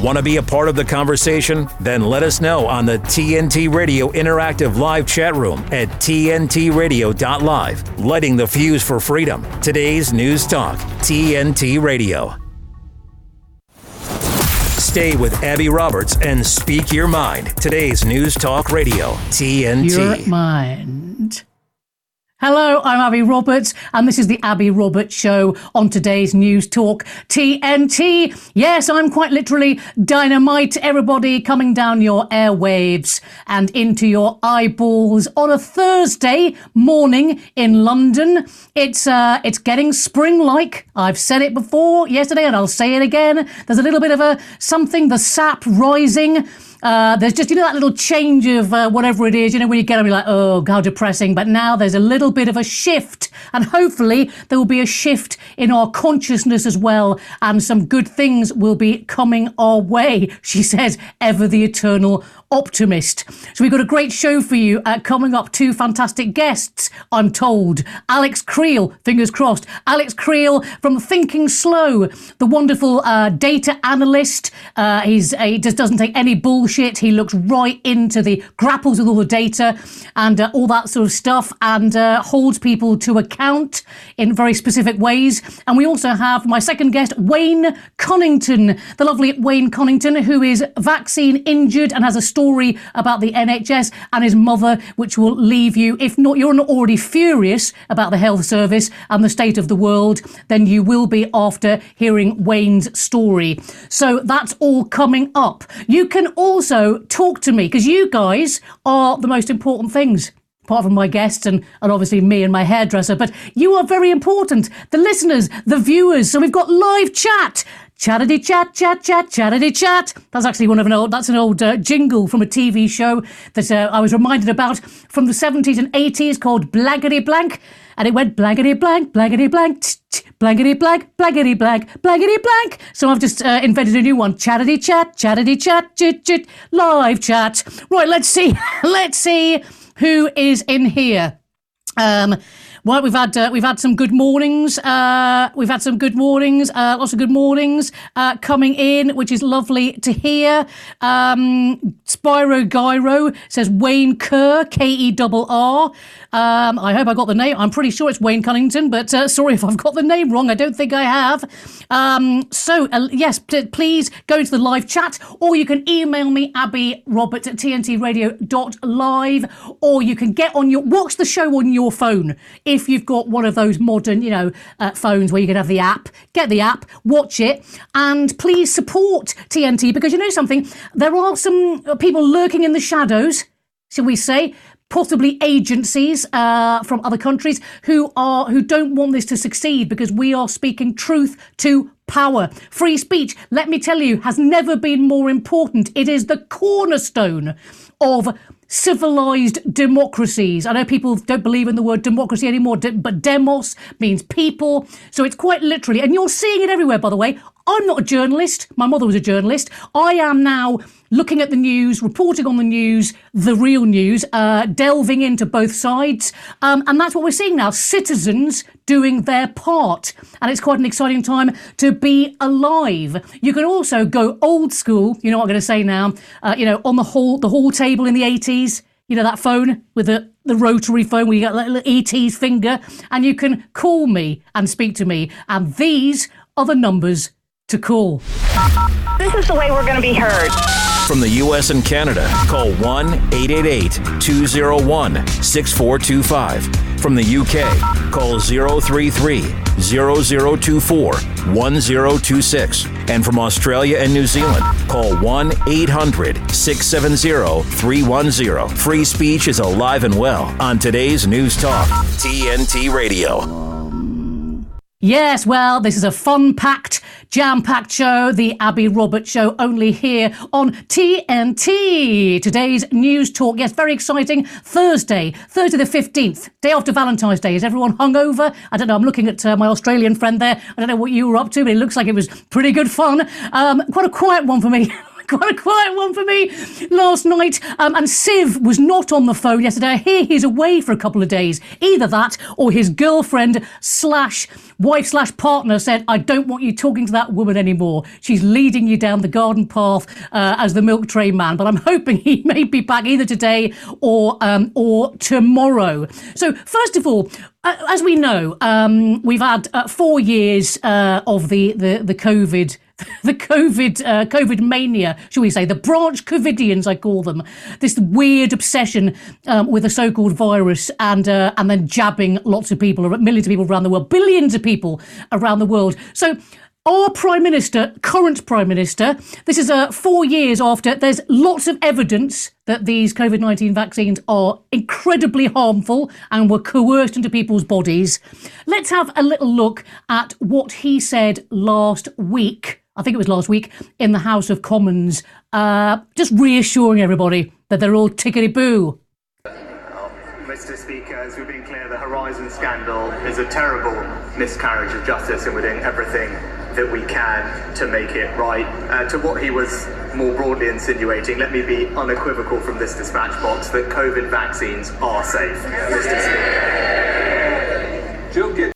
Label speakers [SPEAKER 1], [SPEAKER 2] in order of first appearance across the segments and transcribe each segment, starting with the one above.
[SPEAKER 1] Want to be a part of the conversation? Then let us know on the TNT Radio Interactive Live chat room at TNTRadio.live. Lighting the fuse for freedom. Today's News Talk, TNT Radio. Stay with Abi Roberts and speak your mind. Today's News Talk Radio, TNT.
[SPEAKER 2] Your mind. Hello, I'm Abi Roberts, and this is the Abi Roberts Show on today's News Talk TNT. Yes, I'm quite literally dynamite, everybody coming down your airwaves and into your eyeballs on a Thursday morning in London. It's uh, it's getting spring-like. I've said it before yesterday, and I'll say it again. There's a little bit of a something, the sap rising. Uh, there's just, you know, that little change of uh, whatever it is, you know, when you get them, you're like, oh, how depressing. But now there's a little bit of a shift. And hopefully there will be a shift in our consciousness as well. And some good things will be coming our way, she says, ever the eternal optimist. So we've got a great show for you uh, coming up. Two fantastic guests, I'm told. Alex Kriel, fingers crossed. Alex Kriel from Thinking Slow, the wonderful uh, data analyst. Uh, he's he just doesn't take any bullshit. He looks right into the grapples with all the data and uh, all that sort of stuff, and uh, holds people to account in very specific ways. And we also have my second guest, Wayne Cunnington, the lovely Wayne Cunnington, who is vaccine injured and has a story about the NHS and his mother, which will leave you, if not, you're not already furious about the health service and the state of the world, then you will be after hearing Wayne's story. So that's all coming up. You can also talk to me because you guys are the most important things apart from my guests and, and obviously me and my hairdresser, but you are very important. The listeners, the viewers. So we've got live chat. Chattity chat, chat, chat, chattity chat. That's actually one of an old, that's an old uh, jingle from a TV show that uh, I was reminded about from the 70s and 80s called Blankety Blank. And it went blankety blank, blankety blank, blankety blank, blankety blank, blankety blank. So I've just uh, invented a new one. Chattity chat, chattity chat, chit, chit, live chat. Right, let's see. let's see who is in here. Um, well, we've had uh, we've had some good mornings. Uh, we've had some good mornings. Uh, lots of good mornings uh, coming in, which is lovely to hear. Um, Spyro Gyro says Wayne Kerr, K E R. Um, I hope I got the name. I'm pretty sure it's Wayne Cunnington, but uh, sorry if I've got the name wrong. I don't think I have. Um, so uh, yes, p- please go to the live chat, or you can email me Abi Roberts at tntradio.live, or you can get on your watch the show on your phone if you've got one of those modern, you know, uh, phones where you can have the app, get the app, watch it, and please support TNT because you know something, there are some people lurking in the shadows, shall we say, possibly agencies uh, from other countries who are who don't want this to succeed because we are speaking truth to power. Free speech, let me tell you, has never been more important. It is the cornerstone of civilized democracies. I know people don't believe in the word democracy anymore, but demos means people. So it's quite literally, and you're seeing it everywhere, by the way. I'm not a journalist. My mother was a journalist. I am now looking at the news, reporting on the news, the real news, uh, delving into both sides. Um, and that's what we're seeing now citizens doing their part. And it's quite an exciting time to be alive. You can also go old school, you know what I'm going to say now, uh, you know, on the hall, the hall table in the 80s. You know, that phone with the, the rotary phone where you got little ET's finger, and you can call me and speak to me. And these are the numbers to call.
[SPEAKER 3] This is the way we're going to be heard.
[SPEAKER 1] From the U.S. and Canada, call 1 888 201 6425. From the U.K., call 033 0024 1026. And from Australia and New Zealand, call 1 800 670 310. Free speech is alive and well on today's News Talk, TNT Radio.
[SPEAKER 2] Yes, well, this is a fun packed, jam packed show, the Abi Roberts show, only here on TNT. Today's news talk, yes, very exciting. Thursday, Thursday the 15th, day after Valentine's Day. Is everyone hungover? I don't know. I'm looking at uh, my Australian friend there. I don't know what you were up to, but it looks like it was pretty good fun. Um, quite a quiet one for me. quite a quiet one for me last night. Um, and Siv was not on the phone yesterday. I hear he's away for a couple of days. Either that or his girlfriend slash wife slash partner said, I don't want you talking to that woman anymore. She's leading you down the garden path uh, as the milk tray man. But I'm hoping he may be back either today or um, or tomorrow. So first of all, uh, as we know, um, we've had uh, four years uh, of the, the, the COVID the COVID uh, COVID mania, shall we say, the branch COVIDians, I call them, this weird obsession um, with a so-called virus and uh, and then jabbing lots of people, millions of people around the world, billions of people around the world. So our Prime Minister, current Prime Minister, this is uh, four years after, there's lots of evidence that these COVID 19 vaccines are incredibly harmful and were coerced into people's bodies. Let's have a little look at what he said last week. I think it was last week in the House of Commons, uh, just reassuring everybody that they're all tickety boo.
[SPEAKER 4] Mr. Speaker, as we've been clear, the Horizon scandal is a terrible miscarriage of justice, and we're doing everything that we can to make it right. Uh, to what he was more broadly insinuating, let me be unequivocal from this dispatch box that COVID vaccines are safe. Mr.
[SPEAKER 2] Speaker.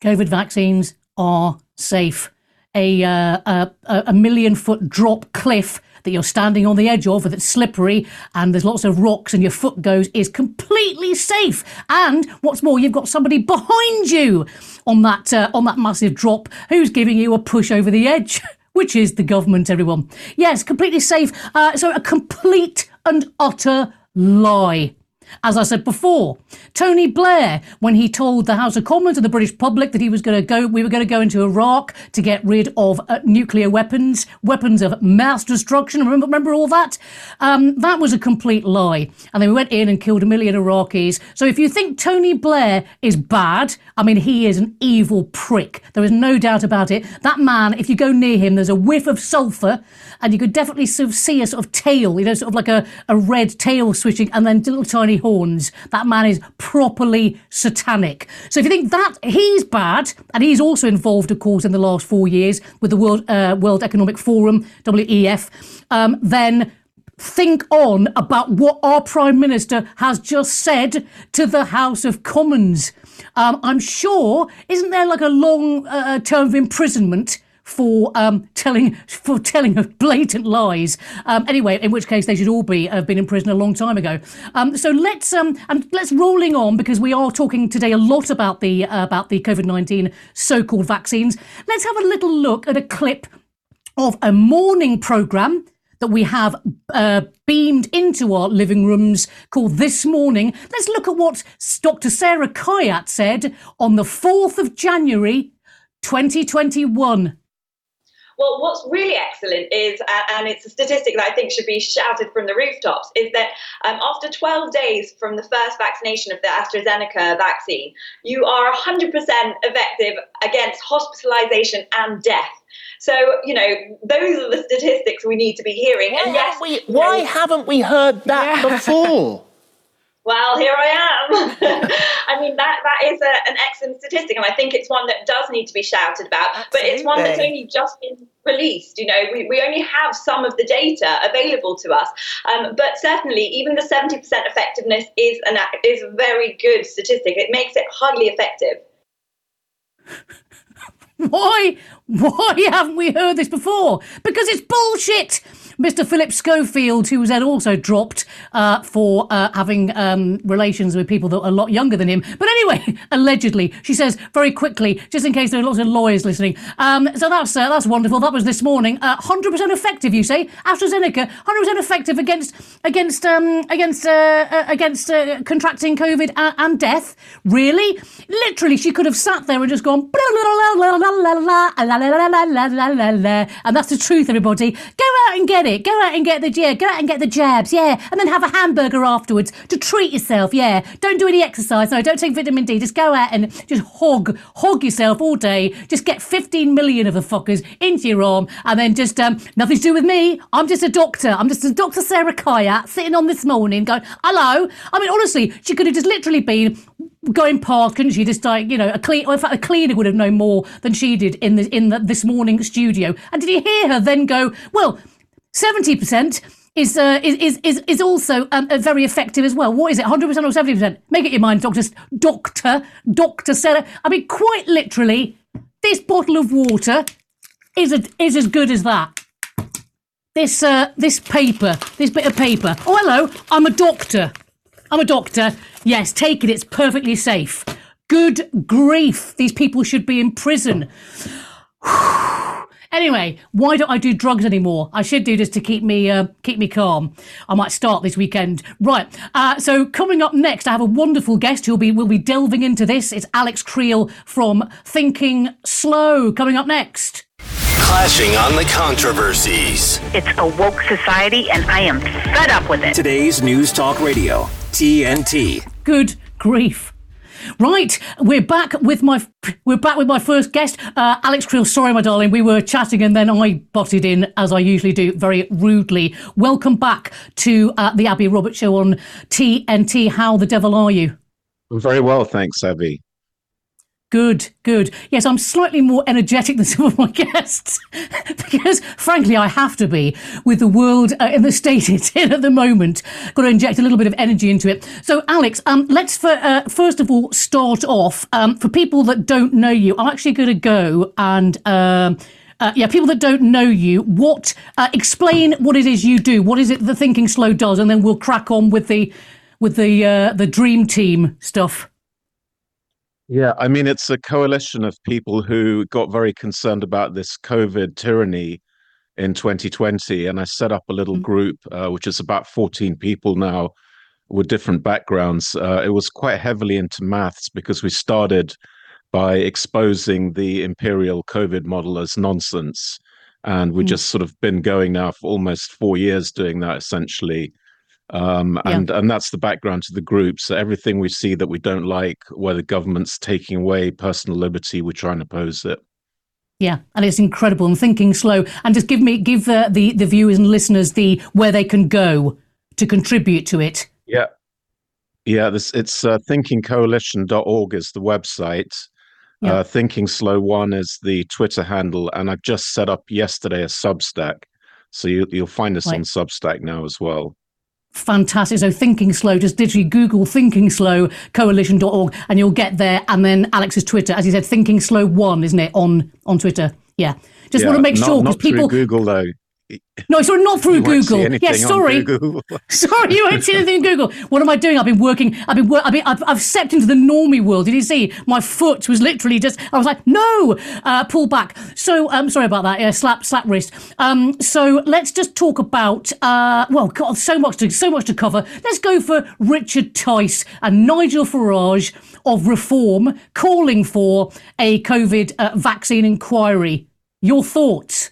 [SPEAKER 2] COVID vaccines are safe. A, uh, a, a million foot drop cliff that you're standing on the edge of that's slippery and there's lots of rocks and your foot goes is completely safe. And what's more, you've got somebody behind you on that uh, on that massive drop who's giving you a push over the edge. Which is the government, everyone. Yes, completely safe. Uh, so, a complete and utter lie. As I said before, Tony Blair, when he told the House of Commons and the British public that he was going to go, we were going to go into Iraq to get rid of uh, nuclear weapons, weapons of mass destruction. Remember, remember all that? Um, that was a complete lie. And then we went in and killed a million Iraqis. So if you think Tony Blair is bad, I mean, he is an evil prick. There is no doubt about it. That man, if you go near him, there's a whiff of sulphur, and you could definitely sort of see a sort of tail, you know, sort of like a, a red tail switching, and then little tiny horns. That man is properly satanic. So if you think that he's bad, and he's also involved, of course, in the last four years with the World uh, World Economic Forum (WEF), um, then think on about what our Prime Minister has just said to the House of Commons. Um, I'm sure, isn't there like a long uh, term of imprisonment? For um, telling for telling blatant lies. Um, anyway, in which case they should all be have been in prison a long time ago. Um, so let's um, and let's rolling on because we are talking today a lot about the uh, about the COVID nineteen so-called vaccines. Let's have a little look at a clip of a morning program that we have uh, beamed into our living rooms called This Morning. Let's look at what Dr. Sara Kayat said on the 4th of January 2021.
[SPEAKER 5] Well, what's really excellent is, uh, and it's a statistic that I think should be shouted from the rooftops, is that um, after 12 days from the first vaccination of the AstraZeneca vaccine, you are 100% effective against hospitalization and death. So, you know, those are the statistics we need to be hearing.
[SPEAKER 6] Why
[SPEAKER 5] and yes,
[SPEAKER 6] we, why know, haven't we heard that yeah. before?
[SPEAKER 5] Well, here I am. I mean, that, that is a, an excellent statistic, and I think it's one that does need to be shouted about, Absolutely. but it's one that's only just been released. You know, we, we only have some of the data available to us, um, but certainly even the 70% effectiveness is, an, is a very good statistic. It makes it highly effective.
[SPEAKER 2] Why? Why haven't we heard this before? Because it's bullshit. Mr. Philip Schofield, who was then also dropped uh, for uh, having um, relations with people that are a lot younger than him. But anyway, allegedly, she says very quickly, just in case there are lots of lawyers listening. Um, so that's uh, that's wonderful. That was this morning. 100% uh, effective, you say? AstraZeneca, 100% effective against against um, against uh, uh, against contracting COVID and, and death. Really? Literally, she could have sat there and just gone, and that's the truth, everybody. Go out and get it it. Go out and get the yeah, go out and get the jabs, yeah, and then have a hamburger afterwards to treat yourself, yeah. Don't do any exercise, no, don't take vitamin D. Just go out and just hog, hog yourself all day. Just get 15 million of the fuckers into your arm, and then just um, nothing to do with me. I'm just a doctor. I'm just a Dr. Sara Kayat sitting on this morning, going, hello. I mean, honestly, she could have just literally been going past, couldn't she? Just like you know, a clean. Well, in fact, a cleaner would have known more than she did in the in the, this morning studio. And did you hear her then go? Well, seventy percent is, uh, is is is also um, uh, very effective as well. What is it, hundred percent or seventy percent? Make it your mind, doctor. Doctor, doctor Seller. I mean, quite literally, this bottle of water is a, is as good as that. This uh, this paper, this bit of paper. Oh, hello. I'm a doctor. I'm a doctor. Yes, take it. It's perfectly safe. Good grief. These people should be in prison. Anyway, why don't I do drugs anymore? I should do this to keep me uh, keep me calm. I might start this weekend. Right. Uh, so coming up next, I have a wonderful guest who'll be will be delving into this. It's Alex Kriel from Thinking Slow. Coming up next.
[SPEAKER 7] Clashing on the controversies.
[SPEAKER 3] It's a woke society, and I am fed up with it.
[SPEAKER 1] Today's News Talk Radio, TNT.
[SPEAKER 2] Good grief. Right, we're back with my we're back with my first guest, uh, Alex Kriel. Sorry, my darling, we were chatting and then I butted in as I usually do, very rudely. Welcome back to uh, the Abi Roberts Show on TNT. How the devil are you?
[SPEAKER 8] Very well, thanks, Abi.
[SPEAKER 2] Good, good. Yes, I'm slightly more energetic than some of my guests because, frankly, I have to be with the world uh, in the state it's in at the moment. Got to inject a little bit of energy into it. So, Alex, um, let's for, uh, first of all start off. Um, for people that don't know you, I'm actually going to go and. Um, uh, yeah, people that don't know you, what uh, explain what it is you do. What is it the Thinking Slow does, and then we'll crack on with the with the uh, the Dream Team stuff.
[SPEAKER 8] Yeah, I mean, it's a coalition of people who got very concerned about this COVID tyranny in 2020. And I set up a little mm-hmm. group, uh, which is about 14 people now with different backgrounds. Uh, it was quite heavily into maths because we started by exposing the imperial COVID model as nonsense. And we mm-hmm. just sort of been going now for almost four years doing that essentially. Um, and yeah. and that's the background to the group. So everything we see that we don't like, where the government's taking away personal liberty, we try and oppose it.
[SPEAKER 2] Yeah, and it's incredible. And thinking slow, and just give me give the the, the viewers and listeners the where they can go to contribute to it.
[SPEAKER 8] Yeah, yeah. This it's uh, thinkingcoalition.org is the website. Yeah. Uh, Thinking Slow One is the Twitter handle, and I've just set up yesterday a Substack, so you, you, will find us right. on Substack now as well
[SPEAKER 2] fantastic. So thinking slow, just digitally Google thinking slow coalition.org and you'll get there. And then Alex's Twitter, as he said, thinking slow one, isn't it? On, on Twitter. Yeah. Just yeah, want to make
[SPEAKER 8] not,
[SPEAKER 2] sure
[SPEAKER 8] because
[SPEAKER 2] people
[SPEAKER 8] Google though.
[SPEAKER 2] No, sorry, not through Google. Yes, sorry. Google. sorry, you won't see anything in Google. What am I doing? I've been working. I've been. I've, been I've, I've stepped into the normie world. Did you see? My foot was literally just. I was like, no, uh, pull back. So, um, sorry about that. Yeah, slap, slap wrist. Um, so let's just talk about. Uh, well, God, so much to so much to cover. Let's go for Richard Tice and Nigel Farage of Reform calling for a COVID uh, vaccine inquiry. Your thoughts?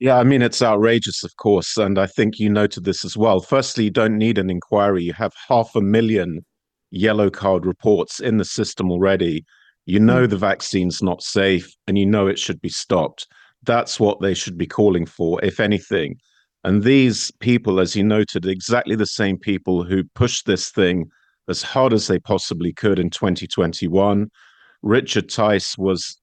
[SPEAKER 8] Yeah, I mean, it's outrageous, of course. And I think you noted this as well. Firstly, you don't need an inquiry. You have half a million yellow card reports in the system already. You know mm. the vaccine's not safe and you know it should be stopped. That's what they should be calling for, if anything. And these people, as you noted, exactly the same people who pushed this thing as hard as they possibly could in 2021. Richard Tice was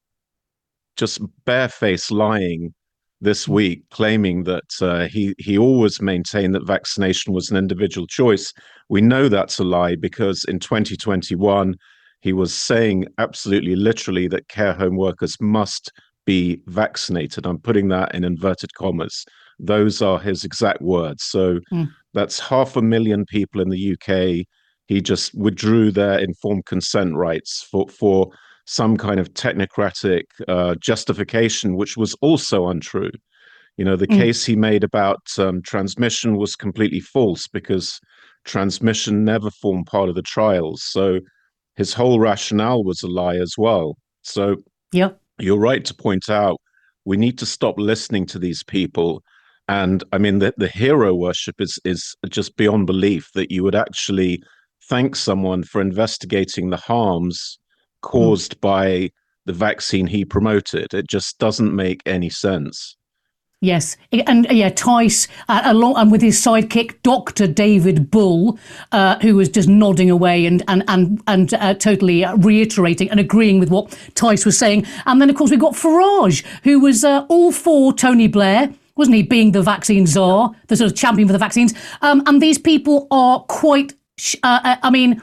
[SPEAKER 8] just barefaced lying this week claiming that uh, he he always maintained that vaccination was an individual choice. We know that's a lie because in 2021 he was saying absolutely literally that care home workers must be vaccinated. I'm putting that in inverted commas. Those are his exact words. So mm. that's half a million people in the UK. He just withdrew their informed consent rights for for some kind of technocratic uh, justification, which was also untrue. You know, the mm. case he made about um, transmission was completely false because transmission never formed part of the trials. So his whole rationale was a lie as well. So
[SPEAKER 2] yeah.
[SPEAKER 8] you're right to point out we need to stop listening to these people. And I mean, the, the hero worship is is just beyond belief that you would actually thank someone for investigating the harms caused mm. by the vaccine he promoted. It just doesn't make any sense.
[SPEAKER 2] Yes, and yeah, Tice, uh, along and with his sidekick Doctor David Bull, uh, who was just nodding away and and and and uh, totally uh, reiterating and agreeing with what Tice was saying. And then of course we got Farage, who was uh, all for Tony Blair. Wasn't he being the vaccine czar, the sort of champion for the vaccines? Um, and these people are quite. Uh, I mean,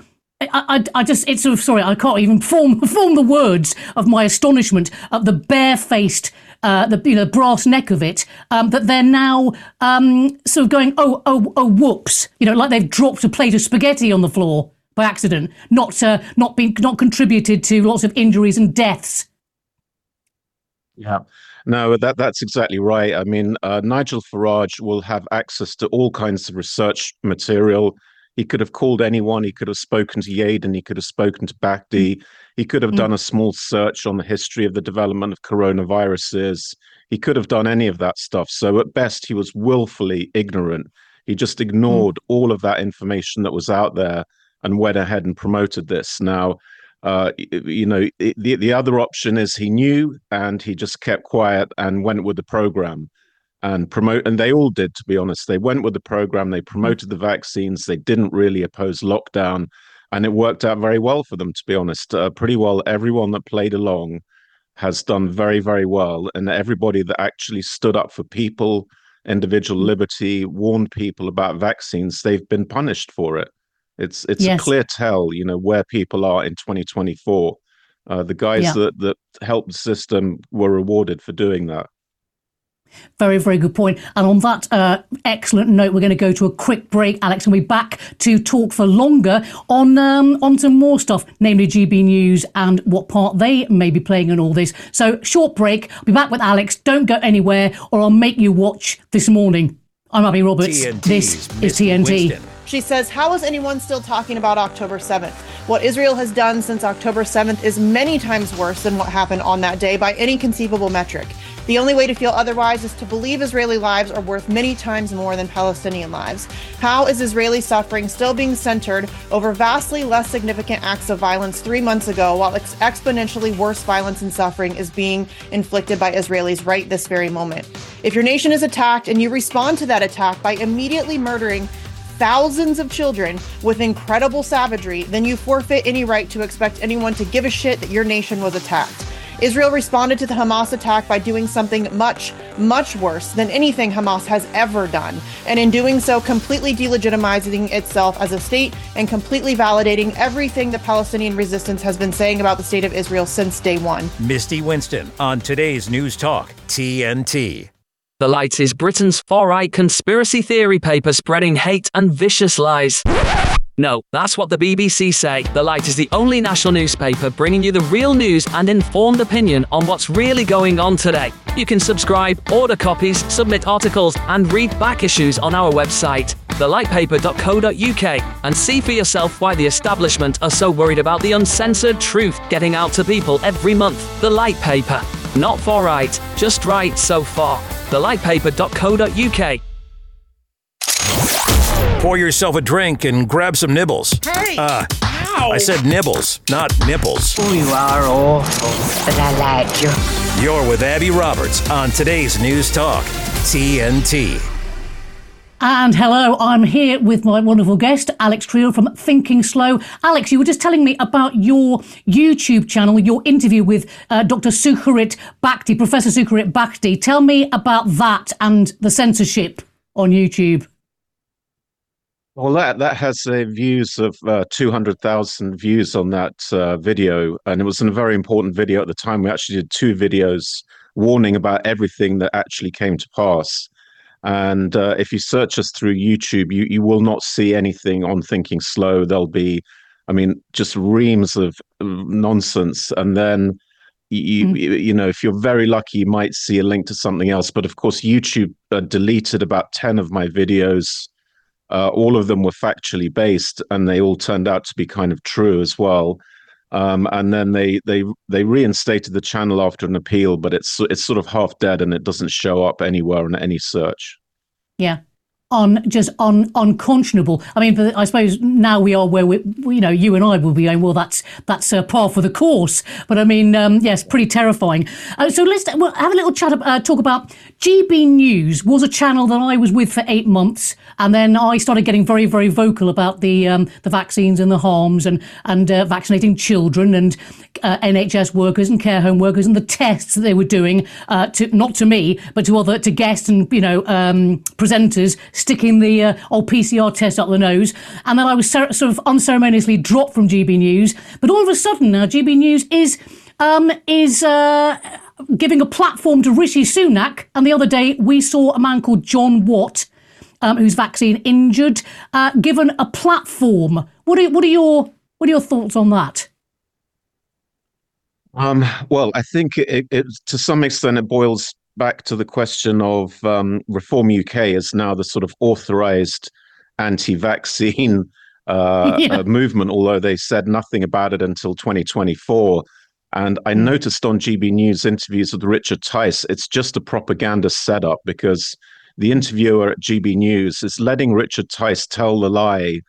[SPEAKER 2] I, I, I, just it's sort of sorry I can't even form form the words of my astonishment at the barefaced uh, the you know brass neck of it um, that they're now um, sort of going oh oh oh whoops you know like they've dropped a plate of spaghetti on the floor by accident not uh, not being not contributed to lots of injuries and deaths.
[SPEAKER 8] Yeah. No, that that's exactly right. I mean, uh, Nigel Farage will have access to all kinds of research material he could have called anyone. He could have spoken to Yeadon. He could have spoken to Bhakdi. Mm. He could have mm. done a small search on the history of the development of coronaviruses. He could have done any of that stuff. So at best, he was willfully ignorant. He just mm. ignored mm. all of that information that was out there and went ahead and promoted this. Now, uh, you know, the the other option is he knew and he just kept quiet and went with the program and promote and they all did to be honest they went with the program they promoted the vaccines they didn't really oppose lockdown and it worked out very well for them to be honest uh, pretty well everyone that played along has done very very well and everybody that actually stood up for people individual mm. liberty warned people about vaccines they've been punished for it it's it's yes. a clear tell you know where people are in 2024 uh, the guys yeah. that that helped the system were rewarded for doing that
[SPEAKER 2] very, very good point. And on that uh, excellent note, we're going to go to a quick break, Alex, and we'll be back to talk for longer on um, on some more stuff, namely GB News and what part they may be playing in all this. So, short break. I'll be back with Alex. Don't go anywhere, or I'll make you watch this morning. I'm Abi Roberts.
[SPEAKER 1] TNT's
[SPEAKER 2] this is TNT.
[SPEAKER 9] Winston. She says, How is anyone still talking about October 7th? What Israel has done since October 7th is many times worse than what happened on that day by any conceivable metric. The only way to feel otherwise is to believe Israeli lives are worth many times more than Palestinian lives. How is Israeli suffering still being centered over vastly less significant acts of violence three months ago, while ex- exponentially worse violence and suffering is being inflicted by Israelis right this very moment? If your nation is attacked and you respond to that attack by immediately murdering thousands of children with incredible savagery, then you forfeit any right to expect anyone to give a shit that your nation was attacked. Israel responded to the Hamas attack by doing something much, much worse than anything Hamas has ever done, and in doing so, completely delegitimizing itself as a state and completely validating everything the Palestinian resistance has been saying about the state of Israel since day one.
[SPEAKER 1] Misty Winston on today's News Talk, TNT.
[SPEAKER 10] The Light is Britain's far right conspiracy theory paper spreading hate and vicious lies. No, that's what the BBC say. The Light is the only national newspaper bringing you the real news and informed opinion on what's really going on today. You can subscribe, order copies, submit articles, and read back issues on our website, thelightpaper.co.uk, and see for yourself why the establishment are so worried about the uncensored truth getting out to people every month. The Light Paper. Not for right, just right so far. Thelightpaper.co.uk.
[SPEAKER 1] Pour yourself a drink and grab some nibbles.
[SPEAKER 6] Hey!
[SPEAKER 1] Uh, I said nibbles, not nipples.
[SPEAKER 11] Oh, you are awful, but I like you.
[SPEAKER 1] You're with Abi Roberts on today's News Talk, TNT.
[SPEAKER 2] And hello, I'm here with my wonderful guest, Alex Kriel from Thinking Slow. Alex, you were just telling me about your YouTube channel, your interview with uh, Dr. Sucharit Bhakdi, Professor Sucharit Bhakdi. Tell me about that and the censorship on YouTube.
[SPEAKER 8] Well, that that has uh, views of uh, two hundred thousand views on that uh, video, and it was a very important video at the time. We actually did two videos warning about everything that actually came to pass. And uh, if you search us through YouTube, you you will not see anything on Thinking Slow. There'll be, I mean, just reams of nonsense, and then. You, mm. you know if you're very lucky you might see a link to something else but of course youtube uh, deleted about 10 of my videos uh, all of them were factually based, and they all turned out to be kind of true as well. Um, and then they they they reinstated the channel after an appeal, but it's it's sort of half dead and it doesn't show up anywhere in any search.
[SPEAKER 2] Yeah, un, just on unconscionable. I mean, I suppose now we are where we, you know, you and I will be going. Well, that's that's uh, par for the course. But I mean, um, yes, pretty terrifying. Uh, so let's well, have a little chat. Uh, talk about GB News was a channel that I was with for eight months, and then I started getting very, very vocal about the um, the vaccines and the harms and and uh, vaccinating children and uh, NHS workers and care home workers and the tests that they were doing uh, to not to me but to other to guests and you know um, presenters sticking the uh, old PCR test up the nose, and then I was sort of unceremoniously dropped from GB News. But all of a sudden now, GB News is um, is uh, giving a platform to Rishi Sunak. And the other day, we saw a man called John Watt, um, who's vaccine injured, uh, given a platform. What are what are your what are your thoughts on that?
[SPEAKER 8] Um, well, I think it, it, to some extent it boils back to the question of um, Reform UK is now the sort of authorized anti-vaccine uh, yeah. uh, movement, although they said nothing about it until 2024. And I mm. noticed on GB News interviews with Richard Tice, it's just a propaganda setup because the interviewer at GB News is letting Richard Tice tell the lie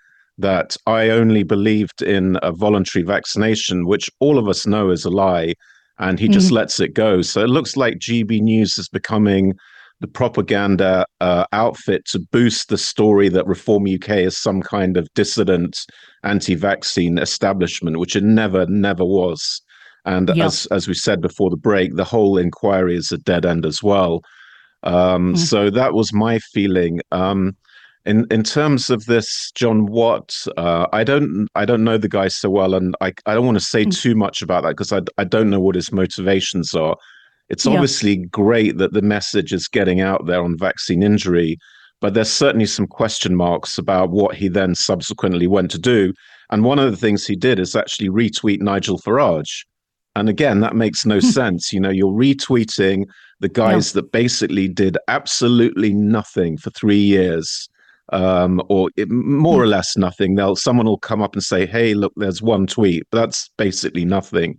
[SPEAKER 8] that I only believed in a voluntary vaccination, which all of us know is a lie and he just mm. lets it go. So it looks like GB News is becoming the propaganda uh, outfit to boost the story that Reform UK is some kind of dissident anti-vaccine establishment, which it never, never was. And yep. as as we said before the break, the whole inquiry is a dead end as well. Um, mm. So that was my feeling. Um, in in terms of this John Watt, uh, I don't I don't know the guy so well, and I I don't want to say mm. too much about that because I I don't know what his motivations are. It's yeah. obviously great that the message is getting out there on vaccine injury, but there's certainly some question marks about what he then subsequently went to do. And one of the things he did is actually retweet Nigel Farage. And again, that makes no hmm. sense. You know, you're retweeting the guys yeah. that basically did absolutely nothing for three years um, or it, more or hmm. less nothing. They'll someone will come up and say, "Hey, look, there's one tweet." But that's basically nothing.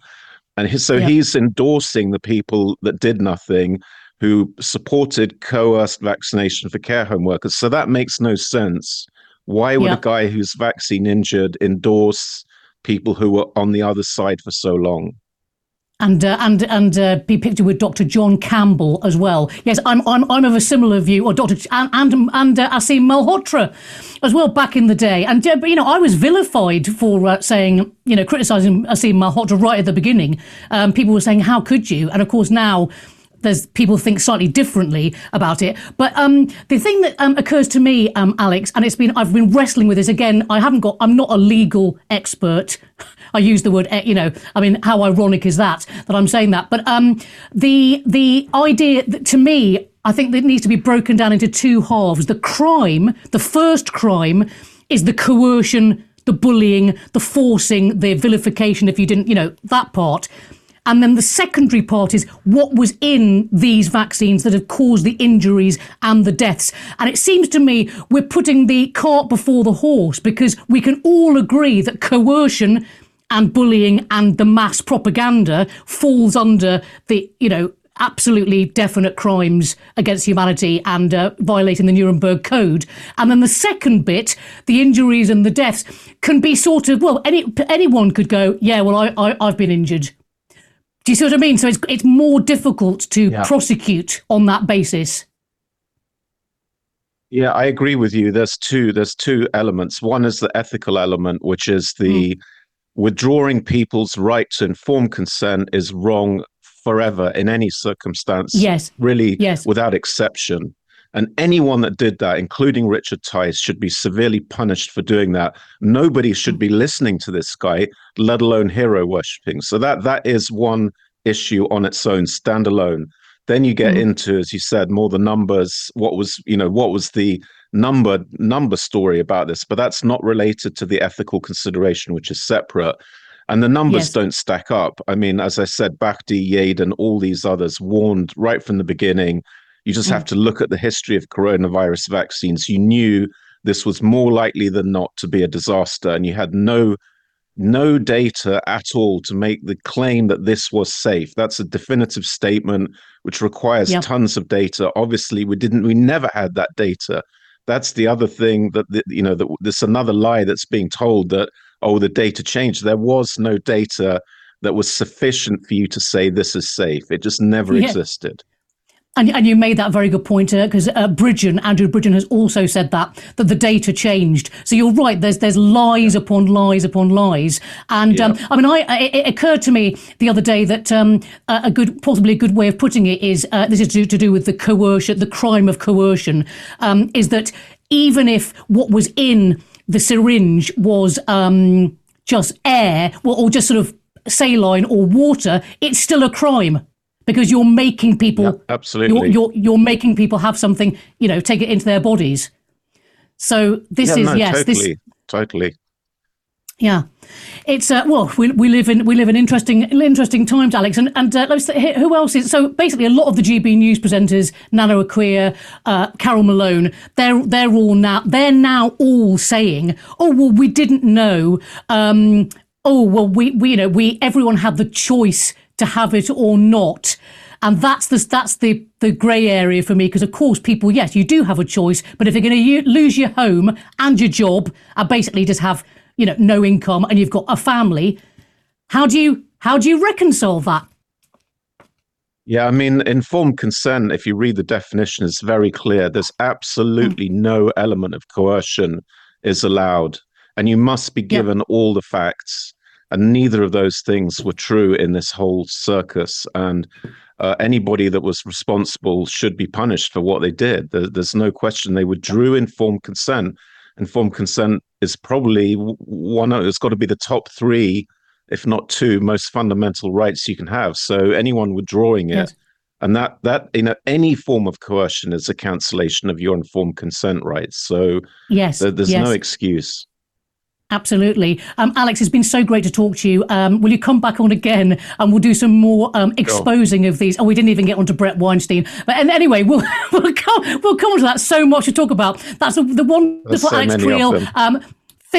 [SPEAKER 8] And his, so yeah. he's endorsing the people that did nothing, who supported coerced vaccination for care home workers. So that makes no sense. Why would yeah. a guy who's vaccine injured endorse people who were on the other side for so long?
[SPEAKER 2] And uh, and and uh, be pictured with Dr. John Campbell as well. Yes, I'm I'm, I'm of a similar view, or Dr. Ch- and and, and uh, Aseem Malhotra as well back in the day. And uh, you know, I was vilified for uh, saying you know criticizing Aseem Malhotra right at the beginning. Um, people were saying, "How could you?" And of course now. There's people think slightly differently about it, but um, the thing that um, occurs to me, um, Alex, and it's been I've been wrestling with this again. I haven't got. I'm not a legal expert. I use the word, eh, you know, I mean, how ironic is that that I'm saying that? But um, the the idea that, to me, I think that needs to be broken down into two halves. The crime, the first crime, is the coercion, the bullying, the forcing, the vilification. If you didn't, you know, that part. And then the secondary part is what was in these vaccines that have caused the injuries and the deaths. And it seems to me we're putting the cart before the horse because we can all agree that coercion and bullying and the mass propaganda falls under the, you know, absolutely definite crimes against humanity and uh, violating the Nuremberg Code. And then the second bit, the injuries and the deaths, can be sort of well, any anyone could go, yeah, well, I, I I've been injured. Do you see what I mean? So it's it's more difficult to yeah. prosecute on that basis.
[SPEAKER 8] Yeah, I agree with you. There's two. There's two elements. One is the ethical element, which is the mm withdrawing people's right to informed consent is wrong forever in any circumstance.
[SPEAKER 2] Yes.
[SPEAKER 8] Really,
[SPEAKER 2] yes.
[SPEAKER 8] without exception. And anyone that did that, including Richard Tice, should be severely punished for doing that. Nobody should be listening to this guy, let alone hero worshipping. So that that is one issue on its own, standalone. Then you get mm. into, as you said, more the numbers. What was, you know, what was the number number story about this, but that's not related to the ethical consideration, which is separate. And the numbers yes. don't stack up. I mean, as I said, Bhakdi, Yeadon, and all these others warned right from the beginning. You just mm. have to look at the history of coronavirus vaccines. You knew this was more likely than not to be a disaster, and you had no no data at all to make the claim that this was safe. That's a definitive statement which requires yep. tons of data. Obviously, we didn't we never had that data that's the other thing that the, you know that there's another lie that's being told that oh the data changed. There was no data that was sufficient for you to say this is safe. It just never yeah. existed.
[SPEAKER 2] And, and you made that very good point because uh, uh, Bridgen, Andrew Bridgen, has also said that that the data changed. So you're right. There's there's lies upon lies upon lies. And um, I mean, I it, it, occurred to me the other day that um, a good, possibly a good way of putting it is uh, this is to, to, do with the coercion, the crime of coercion, um, is that even if what was in the syringe was um, just air or, or just sort of saline or water, it's still a crime because you're making people
[SPEAKER 8] yeah, absolutely.
[SPEAKER 2] you're, you're, you're making people have something you know take it into their bodies. So this
[SPEAKER 8] yeah,
[SPEAKER 2] is
[SPEAKER 8] no,
[SPEAKER 2] yes
[SPEAKER 8] totally,
[SPEAKER 2] this
[SPEAKER 8] totally
[SPEAKER 2] yeah. It's uh, well we, we live in we live in interesting interesting times alex. And and uh, let's who else is so basically a lot of the gb news presenters nana akua uh, carol malone they're they're all now they're now all saying oh well we didn't know um, oh well we, we you know we everyone had the choice to have it or not. And that's the that's the the grey area for me because of course people yes you do have a choice, but if you're going to lose your home and your job and basically just have you know no income and you've got a family, how do you how do you reconcile that?
[SPEAKER 8] Yeah, I mean, informed consent, if you read the definition, is very clear. There's absolutely mm. no element of coercion is allowed. And you must be given yeah. all the facts and neither of those things were true in this whole circus. And uh, anybody that was responsible should be punished for what they did. There, there's no question they withdrew informed consent. Informed consent is probably one. Of, it's got to be the top three, if not two, most fundamental rights you can have. So anyone withdrawing it. Yes. And that that you know any form of coercion is a cancellation of your informed consent rights. So
[SPEAKER 2] yes,
[SPEAKER 8] there, there's
[SPEAKER 2] yes.
[SPEAKER 8] no excuse.
[SPEAKER 2] Absolutely. Um, Alex, it's been so great to talk to you. Um, will you come back on again and we'll do some more um, exposing of these? Oh, we didn't even get onto Bret Weinstein. But and anyway, we'll, we'll, come, we'll come on to that. So much to talk about. That's the, the wonderful so Alex Kriel.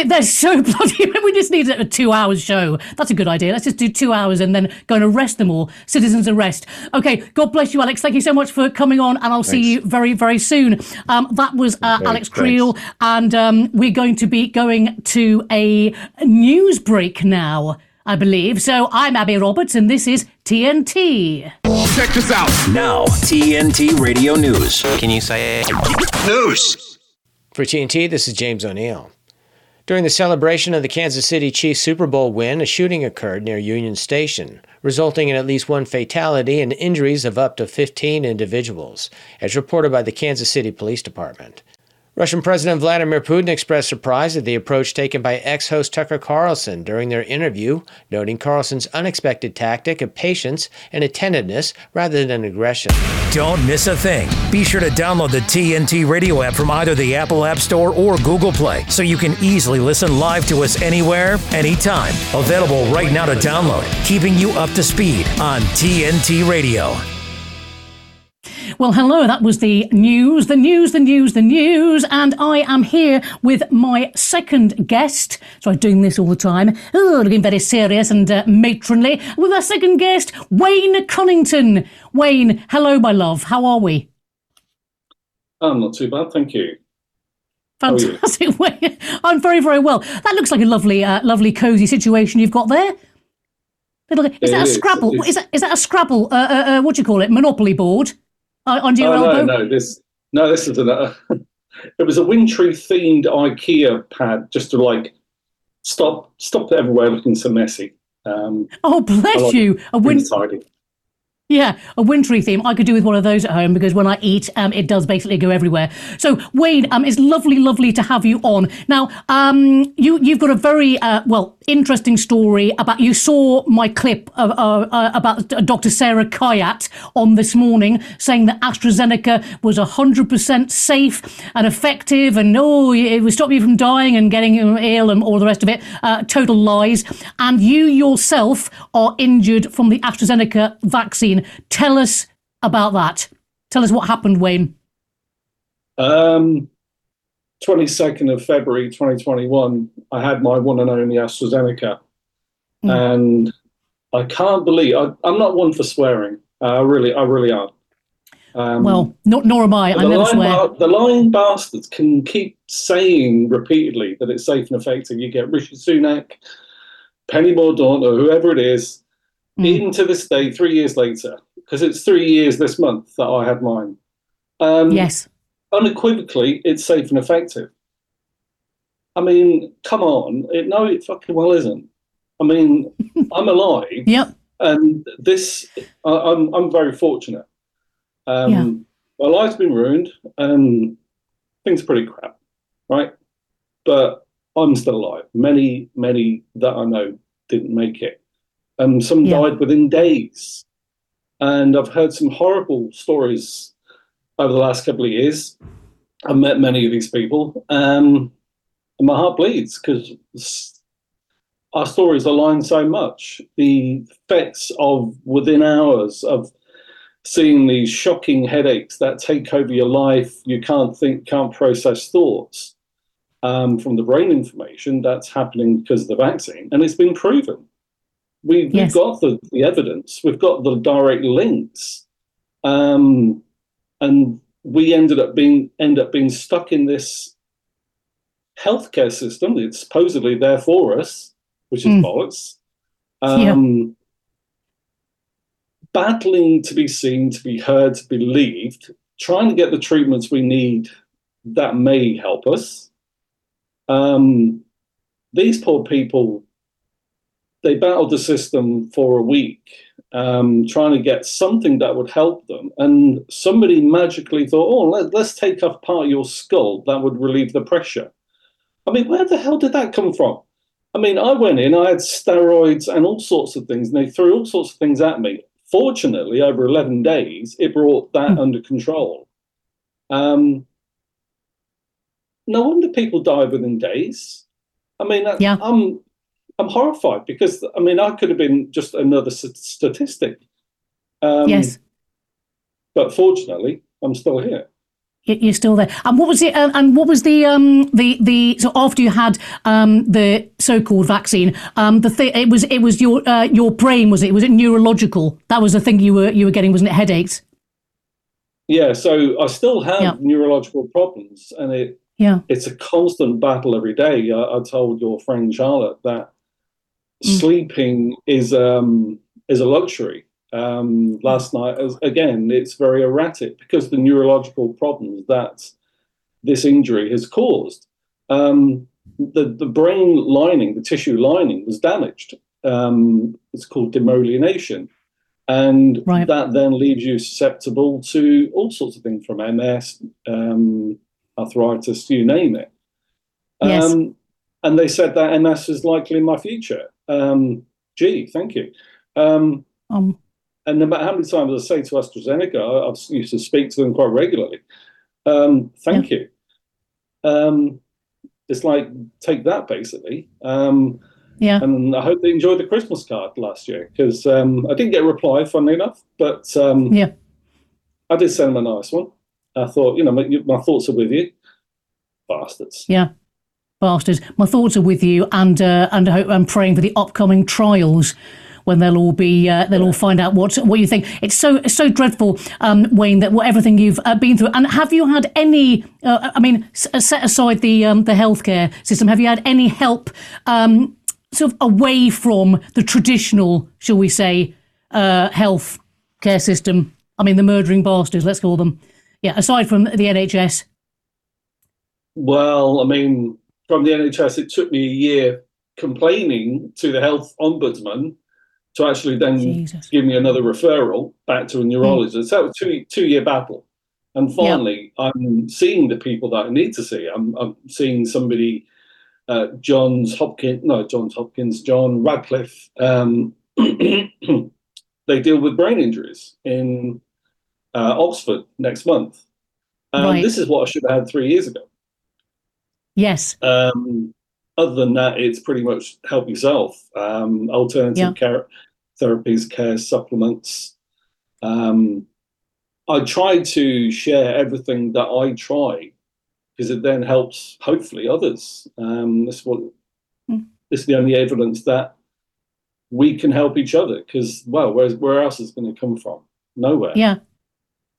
[SPEAKER 2] There's so bloody. We just need a two hours show. That's a good idea. Let's just do two hours and then go and arrest them all. Citizens arrest. Okay. God bless you, Alex. Thank you so much for coming on, and I'll thanks. see you very, very soon. Um, that was uh, okay, Alex Kriel, and um, we're going to be going to a news break now. I believe. So I'm Abi Roberts, and this is TNT.
[SPEAKER 12] Check this out.
[SPEAKER 1] Now, TNT Radio News.
[SPEAKER 13] Can you say
[SPEAKER 12] news?
[SPEAKER 14] For TNT, this is James O'Neill. During the celebration of the Kansas City Chiefs Super Bowl win, a shooting occurred near Union Station, resulting in at least one fatality and injuries of up to 15 individuals, as reported by the Kansas City Police Department. Russian President Vladimir Putin expressed surprise at the approach taken by ex host Tucker Carlson during their interview, noting Carlson's unexpected tactic of patience and attentiveness rather than aggression.
[SPEAKER 1] Don't miss a thing. Be sure to download the TNT radio app from either the Apple App Store or Google Play so you can easily listen live to us anywhere, anytime. Available right now to download, keeping you up to speed on TNT Radio.
[SPEAKER 2] Well, hello, that was the news, the news, the news, the news, and I am here with my second guest. So I'm doing this all the time, oh, looking very serious and uh, matronly, with our second guest, Wayne Cunnington. Wayne, hello, my love. How are we?
[SPEAKER 15] I'm not too bad, thank you.
[SPEAKER 2] Fantastic. Wayne. I'm very, very well. That looks like a lovely, uh, lovely, cosy situation you've got there. Little, is it that a. Scrabble? Is that, is that a Scrabble? Uh, uh, uh, what do you call it? Monopoly board? On your
[SPEAKER 15] oh,
[SPEAKER 2] elbow?
[SPEAKER 15] No, no, this no, this is another. it was a Wintry themed IKEA pad, just to like stop stop everywhere looking so messy. Um,
[SPEAKER 2] oh, bless like you! A win- yeah, a wintry theme. I could do with one of those at home because when I eat, um, it does basically go everywhere. So, Wayne, um, it's lovely, lovely to have you on. Now, um, you you've got a very uh, well interesting story about. You saw my clip of, uh, uh, about Dr. Sara Kayat on this morning, saying that AstraZeneca was hundred percent safe and effective, and oh, it would stop you from dying and getting ill and all the rest of it. Uh, total lies. And you yourself are injured from the AstraZeneca vaccine. Tell us about that. Tell us what happened, Wayne.
[SPEAKER 15] Um, 22nd of February 2021, I had my one and only AstraZeneca. Mm. And I can't believe I, am not one for swearing. Uh, I really, I really are. Um,
[SPEAKER 2] well, not, nor am I. I
[SPEAKER 15] the,
[SPEAKER 2] never
[SPEAKER 15] lying
[SPEAKER 2] swear.
[SPEAKER 15] ba- the lying bastards can keep saying repeatedly that it's safe and effective. You get Rishi Sunak, Penny Mordaunt, or whoever it is,
[SPEAKER 2] Mm.
[SPEAKER 15] even to this day, three years later, because it's three years this month that I had mine. Um,
[SPEAKER 2] yes.
[SPEAKER 15] Unequivocally, it's safe and effective. I mean, come on. It, no, it fucking well isn't. I mean, I'm alive.
[SPEAKER 2] Yep.
[SPEAKER 15] And this, I, I'm, I'm very fortunate. Um,
[SPEAKER 2] Yeah.
[SPEAKER 15] My life's been ruined and things are pretty crap, right? But I'm still alive. Many, many that I know didn't make it. And some
[SPEAKER 2] Yeah.
[SPEAKER 15] died within days. And I've heard some horrible stories over the last couple of years. I've met many of these people. Um, and my heart bleeds because our stories align so much. The effects of within hours of seeing these shocking headaches that take over your life, you can't think, can't process thoughts um, from the brain information that's happening because of the vaccine, and it's been proven. We've,
[SPEAKER 2] Yes.
[SPEAKER 15] we've got the, the evidence, we've got the direct links, um, and we ended up being end up being stuck in this healthcare system that's supposedly there for us, which is
[SPEAKER 2] Mm.
[SPEAKER 15] bollocks.
[SPEAKER 2] Yeah.
[SPEAKER 15] Um, Battling to be seen, to be heard, to be believed, trying to get the treatments we need that may help us. Um, these poor people, they battled the system for a week, um, trying to get something that would help them. And somebody magically thought, oh, let, let's take off part of your skull. That would relieve the pressure. I mean, where the hell did that come from? I mean, I went in, I had steroids and all sorts of things, and they threw all sorts of things at me. Fortunately, over 11 days, it brought that under control. Um, no wonder people die within days. I mean,
[SPEAKER 2] Yeah.
[SPEAKER 15] I'm I'm horrified because I mean, I could have been just another st- statistic. Um,
[SPEAKER 2] yes.
[SPEAKER 15] But fortunately, I'm still here.
[SPEAKER 2] You're still there. And what was it? Uh, and what was the um the the so after you had um the so-called vaccine um the thing it was it was your uh, your brain was it was it neurological that was the thing you were you were getting wasn't it headaches
[SPEAKER 15] Yeah, so I still have
[SPEAKER 2] Yeah.
[SPEAKER 15] neurological problems, and it
[SPEAKER 2] yeah
[SPEAKER 15] it's a constant battle every day. I, I told your friend Charlotte that. Sleeping is um, is a luxury. Um, last night, as, again, it's very erratic because the neurological problems that this injury has caused. Um, the the brain lining, the tissue lining, was damaged. Um, it's called demyelination, and
[SPEAKER 2] Right.
[SPEAKER 15] that then leaves you susceptible to all sorts of things from MS, um, arthritis, you name it.
[SPEAKER 2] Yes.
[SPEAKER 15] Um, and they said that MS is likely in my future. Um, gee, thank you. Um,
[SPEAKER 2] um
[SPEAKER 15] and no matter how many times I say to AstraZeneca, I- I've used to speak to them quite regularly. Um, thank you. Um, it's like take that basically. Um,
[SPEAKER 2] yeah
[SPEAKER 15] and I hope they enjoyed the Christmas card last year because um, I didn't get a reply, funnily enough, but um,
[SPEAKER 2] yeah
[SPEAKER 15] I did send them a nice one. I thought, you know, my, my thoughts are with you, bastards.
[SPEAKER 2] yeah bastards. My thoughts are with you and uh, and I hope I'm praying for the upcoming trials when they'll all be uh, they'll all find out what what you think. It's so it's so dreadful um, Wayne that what everything you've uh, been through. And have you had any uh, I mean s- set aside the um, the healthcare system have you had any help um, sort of away from the traditional shall we say uh, health care system? I mean the murdering bastards let's call them. Yeah aside from the NHS
[SPEAKER 15] Well, I mean, from the NHS, it took me a year complaining to the health ombudsman to actually then
[SPEAKER 2] Jesus.
[SPEAKER 15] give me another referral back to a neurologist. So it was a two, two year battle. And finally, I'm seeing the people that I need to see. I'm, I'm seeing somebody, uh, Johns Hopkins, no, Johns Hopkins, John Radcliffe. Um, they deal with brain injuries in uh, Oxford next month. And
[SPEAKER 2] Right.
[SPEAKER 15] this is what I should have had three years ago.
[SPEAKER 2] Yes
[SPEAKER 15] Um, other than that, it's pretty much help yourself. Um, alternative
[SPEAKER 2] Yeah.
[SPEAKER 15] care therapies, care supplements. Um, I try to share everything that I try because it then helps, hopefully, others. Um, this what
[SPEAKER 2] Mm.
[SPEAKER 15] this is the only evidence that we can help each other. Because well, where where else is going to come from? Nowhere.
[SPEAKER 2] Yeah.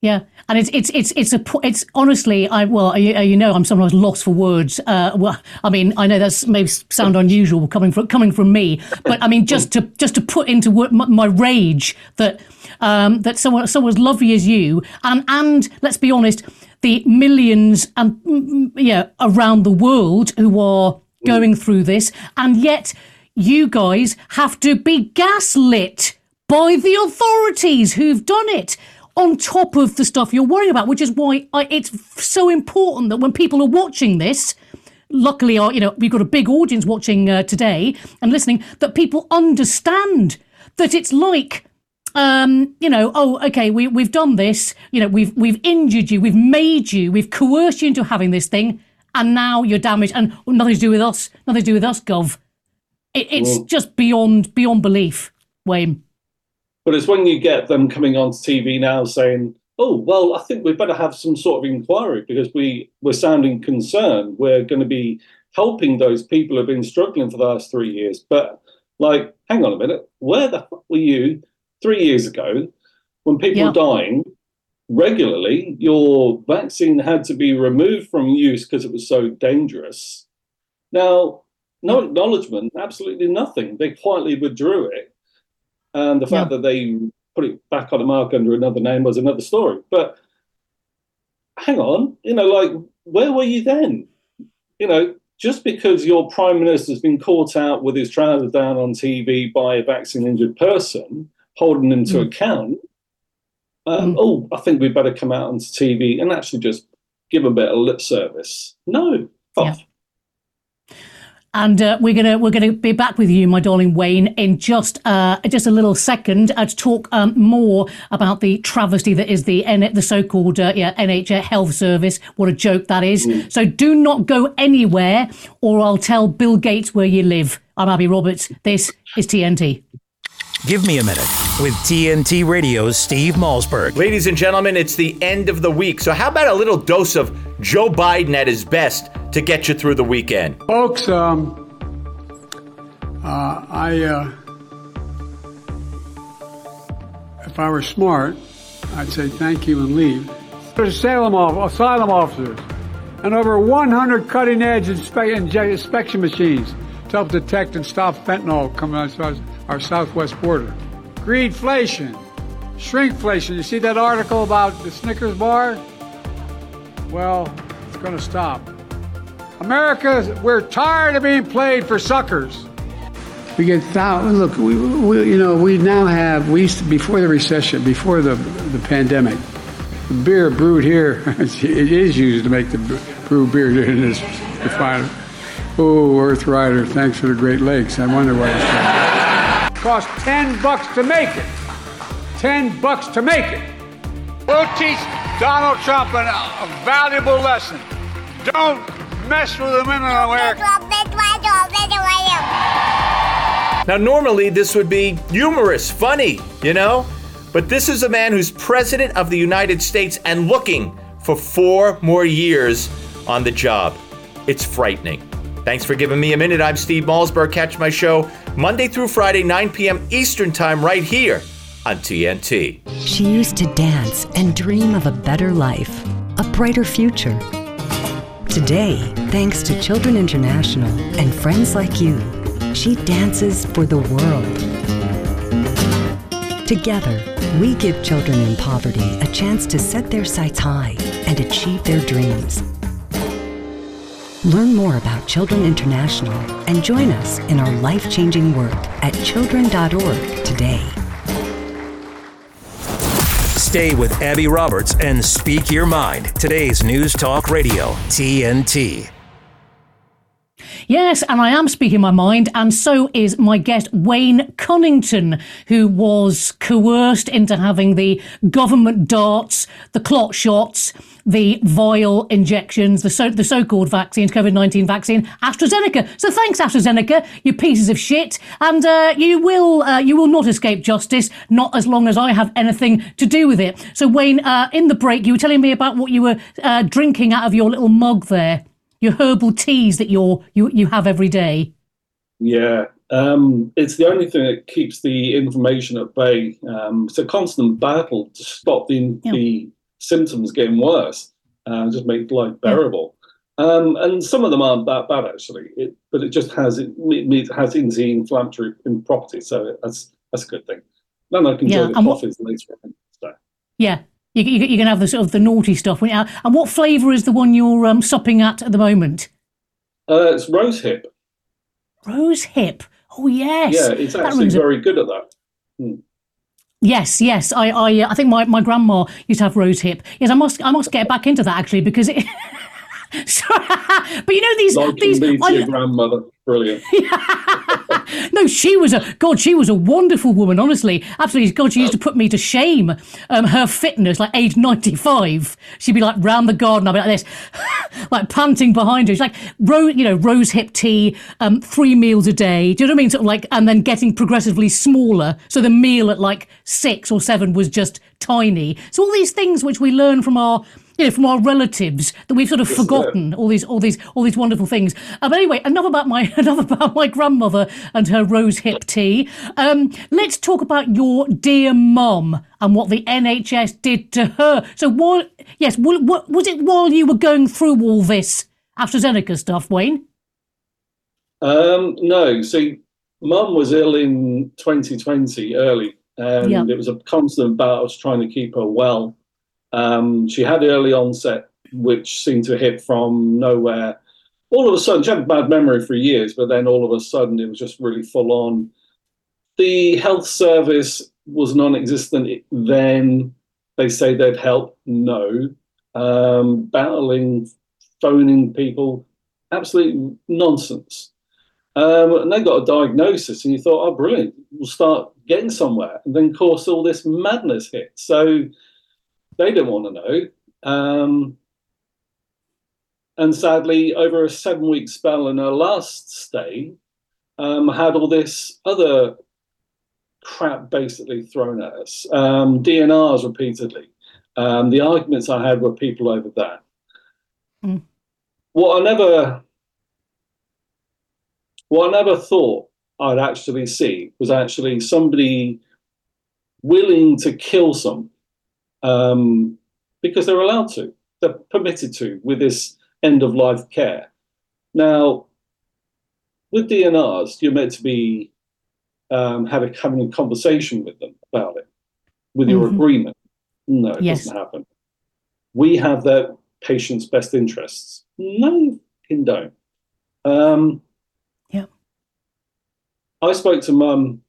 [SPEAKER 2] Yeah, and it's it's it's it's a it's honestly I well you, you know I'm sometimes lost for words. Uh, well, I mean I know that's may sound unusual coming from coming from me, but I mean just to just to put into word, my, my rage that um, that someone someone as lovely as you and and let's be honest, the millions and yeah around the world who are going through this, and yet you guys have to be gaslit by the authorities who've done it on top of the stuff you're worrying about, which is why I, it's so important that when people are watching this, luckily, uh, you know, we've got a big audience watching uh, today and listening, that people understand that it's like, um, you know, oh, okay, we, we've done this, you know, we've, we've injured you, we've made you, we've coerced you into having this thing, and now you're damaged, and nothing to do with us, nothing to do with us, Gov. It, it's
[SPEAKER 15] Well-
[SPEAKER 2] just beyond beyond belief, Wayne.
[SPEAKER 15] But it's when you get them coming onto TV now saying, "Oh, well, I think we better have some sort of inquiry because we we're sounding concerned. We're going to be helping those people who've been struggling for the last three years." But like, hang on a minute, where the fuck were you three years ago when people
[SPEAKER 2] Yeah.
[SPEAKER 15] were dying regularly? Your vaccine had to be removed from use because it was so dangerous. Now, no acknowledgement, absolutely nothing. They quietly withdrew it and the fact that they put it back on the mark under another name was another story. But hang on, you know, like where were you then? You know, just because your prime minister's been caught out with his trousers down on TV by a vaccine injured person, holding him to
[SPEAKER 2] Mm.
[SPEAKER 15] account. Um, Oh, I think we'd better come out onto TV and actually just give a bit of lip service. No, off.
[SPEAKER 2] And uh, we're gonna we're gonna be back with you, my darling Wayne, in just uh, just a little second uh, to talk um, more about the travesty that is the N- the so-called uh, yeah, NHS Health Service. What a joke that is! So do not go anywhere, or I'll tell Bill Gates where you live. I'm Abi Roberts. This is TNT.
[SPEAKER 1] Give me a minute with TNT Radio's Steve Malzberg.
[SPEAKER 13] Ladies and gentlemen, it's the end of the week. So, how about a little dose of Joe Biden at his best to get you through the weekend?
[SPEAKER 16] Folks, um, uh, I, uh, if I were smart, I'd say thank you and leave. There's asylum, off- asylum officers and over 100 cutting edge inspe- inspection machines to help detect and stop fentanyl coming out our- our southwest border. Greedflation, shrinkflation. You see that article about the Snickers bar? Well, it's going to stop. America, we're tired of being played for suckers. We get thousands. Look, we, we, you know, we now have. We used to before the recession, before the the pandemic. The beer brewed here, it is used to make the brew beer in this refinery. Oh, Earth Rider, thanks for the Great Lakes. I wonder why it's. Cost ten bucks to make it. Ten bucks to make it. We'll teach Donald Trump an, uh, a valuable lesson. Don't mess with the women in America.
[SPEAKER 13] Now, normally this would be humorous, funny, you know? But this is a man who's president of the United States and looking for four more years on the job. It's frightening. Thanks for giving me a minute. I'm Steve Malzberg. Catch my show Monday through Friday, 9 p.m. Eastern Time, right here on TNT.
[SPEAKER 17] She used to dance and dream of a better life, a brighter future. Today, thanks to Children International and friends like you, she dances for the world. Together, we give children in poverty a chance to set their sights high and achieve their dreams. Learn more about Children International and join us in our life changing work at children.org today.
[SPEAKER 1] Stay with Abi Roberts and speak your mind. Today's News Talk Radio, TNT.
[SPEAKER 2] Yes, and I am speaking my mind, and so is my guest Wayne Cunnington, who was coerced into having the government darts, the clot shots, the vial injections, the so the so-called vaccines, COVID nineteen vaccine, AstraZeneca. So thanks, AstraZeneca, you pieces of shit, and uh, you will uh, you will not escape justice, not as long as I have anything to do with it. So Wayne, uh, in the break, you were telling me about what you were uh, drinking out of your little mug there your herbal teas that you're you you have every day.
[SPEAKER 15] Yeah, um, it's the only thing that keeps the information at bay. Um, it's a constant battle to stop the the symptoms getting worse and just make life bearable. Um, and some of them aren't that bad actually, it, but it just has it, it has anti-inflammatory properties, so that's that's a good thing. Then I can
[SPEAKER 2] Yeah,
[SPEAKER 15] enjoy the
[SPEAKER 2] and what-
[SPEAKER 15] coffees later on. So.
[SPEAKER 2] Yeah. You, you, you can have the sort of the naughty stuff. And what flavour is the one you're um, supping at at the moment?
[SPEAKER 15] Uh, it's rose hip.
[SPEAKER 2] Rose hip. Oh yes.
[SPEAKER 15] Yeah, it's actually very good at that. Hmm.
[SPEAKER 2] Yes, yes. I, I, uh, I think my, my grandma used to have rose hip. Yes, I must, I must get back into that actually because it. But you know these,
[SPEAKER 15] Like
[SPEAKER 2] these. I-
[SPEAKER 15] your grandmother. Brilliant.
[SPEAKER 2] no, she was a God. She was a wonderful woman. Honestly, absolutely. God, she used to put me to shame. Um, her fitness, like age ninety-five, she'd be like round the garden. I'd be like this, like panting behind her. She's like, ro- you know, rose hip tea, um, three meals a day. Do you know what I mean? Sort of like, and then getting progressively smaller. So the meal at like six or seven was just tiny. So all these things which we learn from our you know, from our relatives that we've sort of
[SPEAKER 15] it.
[SPEAKER 2] forgotten all these, all these, all these wonderful things. Uh, but anyway, enough about my, enough about my grandmother and her rose hip tea. Um, let's talk about your dear mum and what the NHS did to her. So, what? Yes, wa- was it while you were going through all this AstraZeneca stuff, Wayne?
[SPEAKER 15] Um, no, see, mum was ill in 2020 early, and
[SPEAKER 2] Yeah.
[SPEAKER 15] it was a constant battle trying to keep her well. Um, she had early onset, which seemed to hit from nowhere. All of a sudden, she had bad memory for years, but then all of a sudden, it was just really full on. The health service was non existent then. They say they'd help. No. Um, battling, phoning people, absolute nonsense. Um, and they got a diagnosis, and you thought, oh, brilliant, we'll start getting somewhere. And then, of course, all this madness hit. So they didn't want to know. Um, and sadly, over a seven week spell in her last stay, um, had all this other crap basically thrown at us. Um, DNRs repeatedly. Um, the arguments I had were people over that.
[SPEAKER 2] Mm.
[SPEAKER 15] What I never what I never thought I'd actually see was actually somebody willing to kill some um, because they're allowed to, they're permitted to with this end of life care. Now, with DNRs, you're meant to be um, having, having a conversation with them about it, with your
[SPEAKER 2] Mhm.
[SPEAKER 15] agreement. No, it
[SPEAKER 2] Yes.
[SPEAKER 15] doesn't happen. We have their patient's best interests. No, you fucking don't. Um,
[SPEAKER 2] Yeah.
[SPEAKER 15] I spoke to mum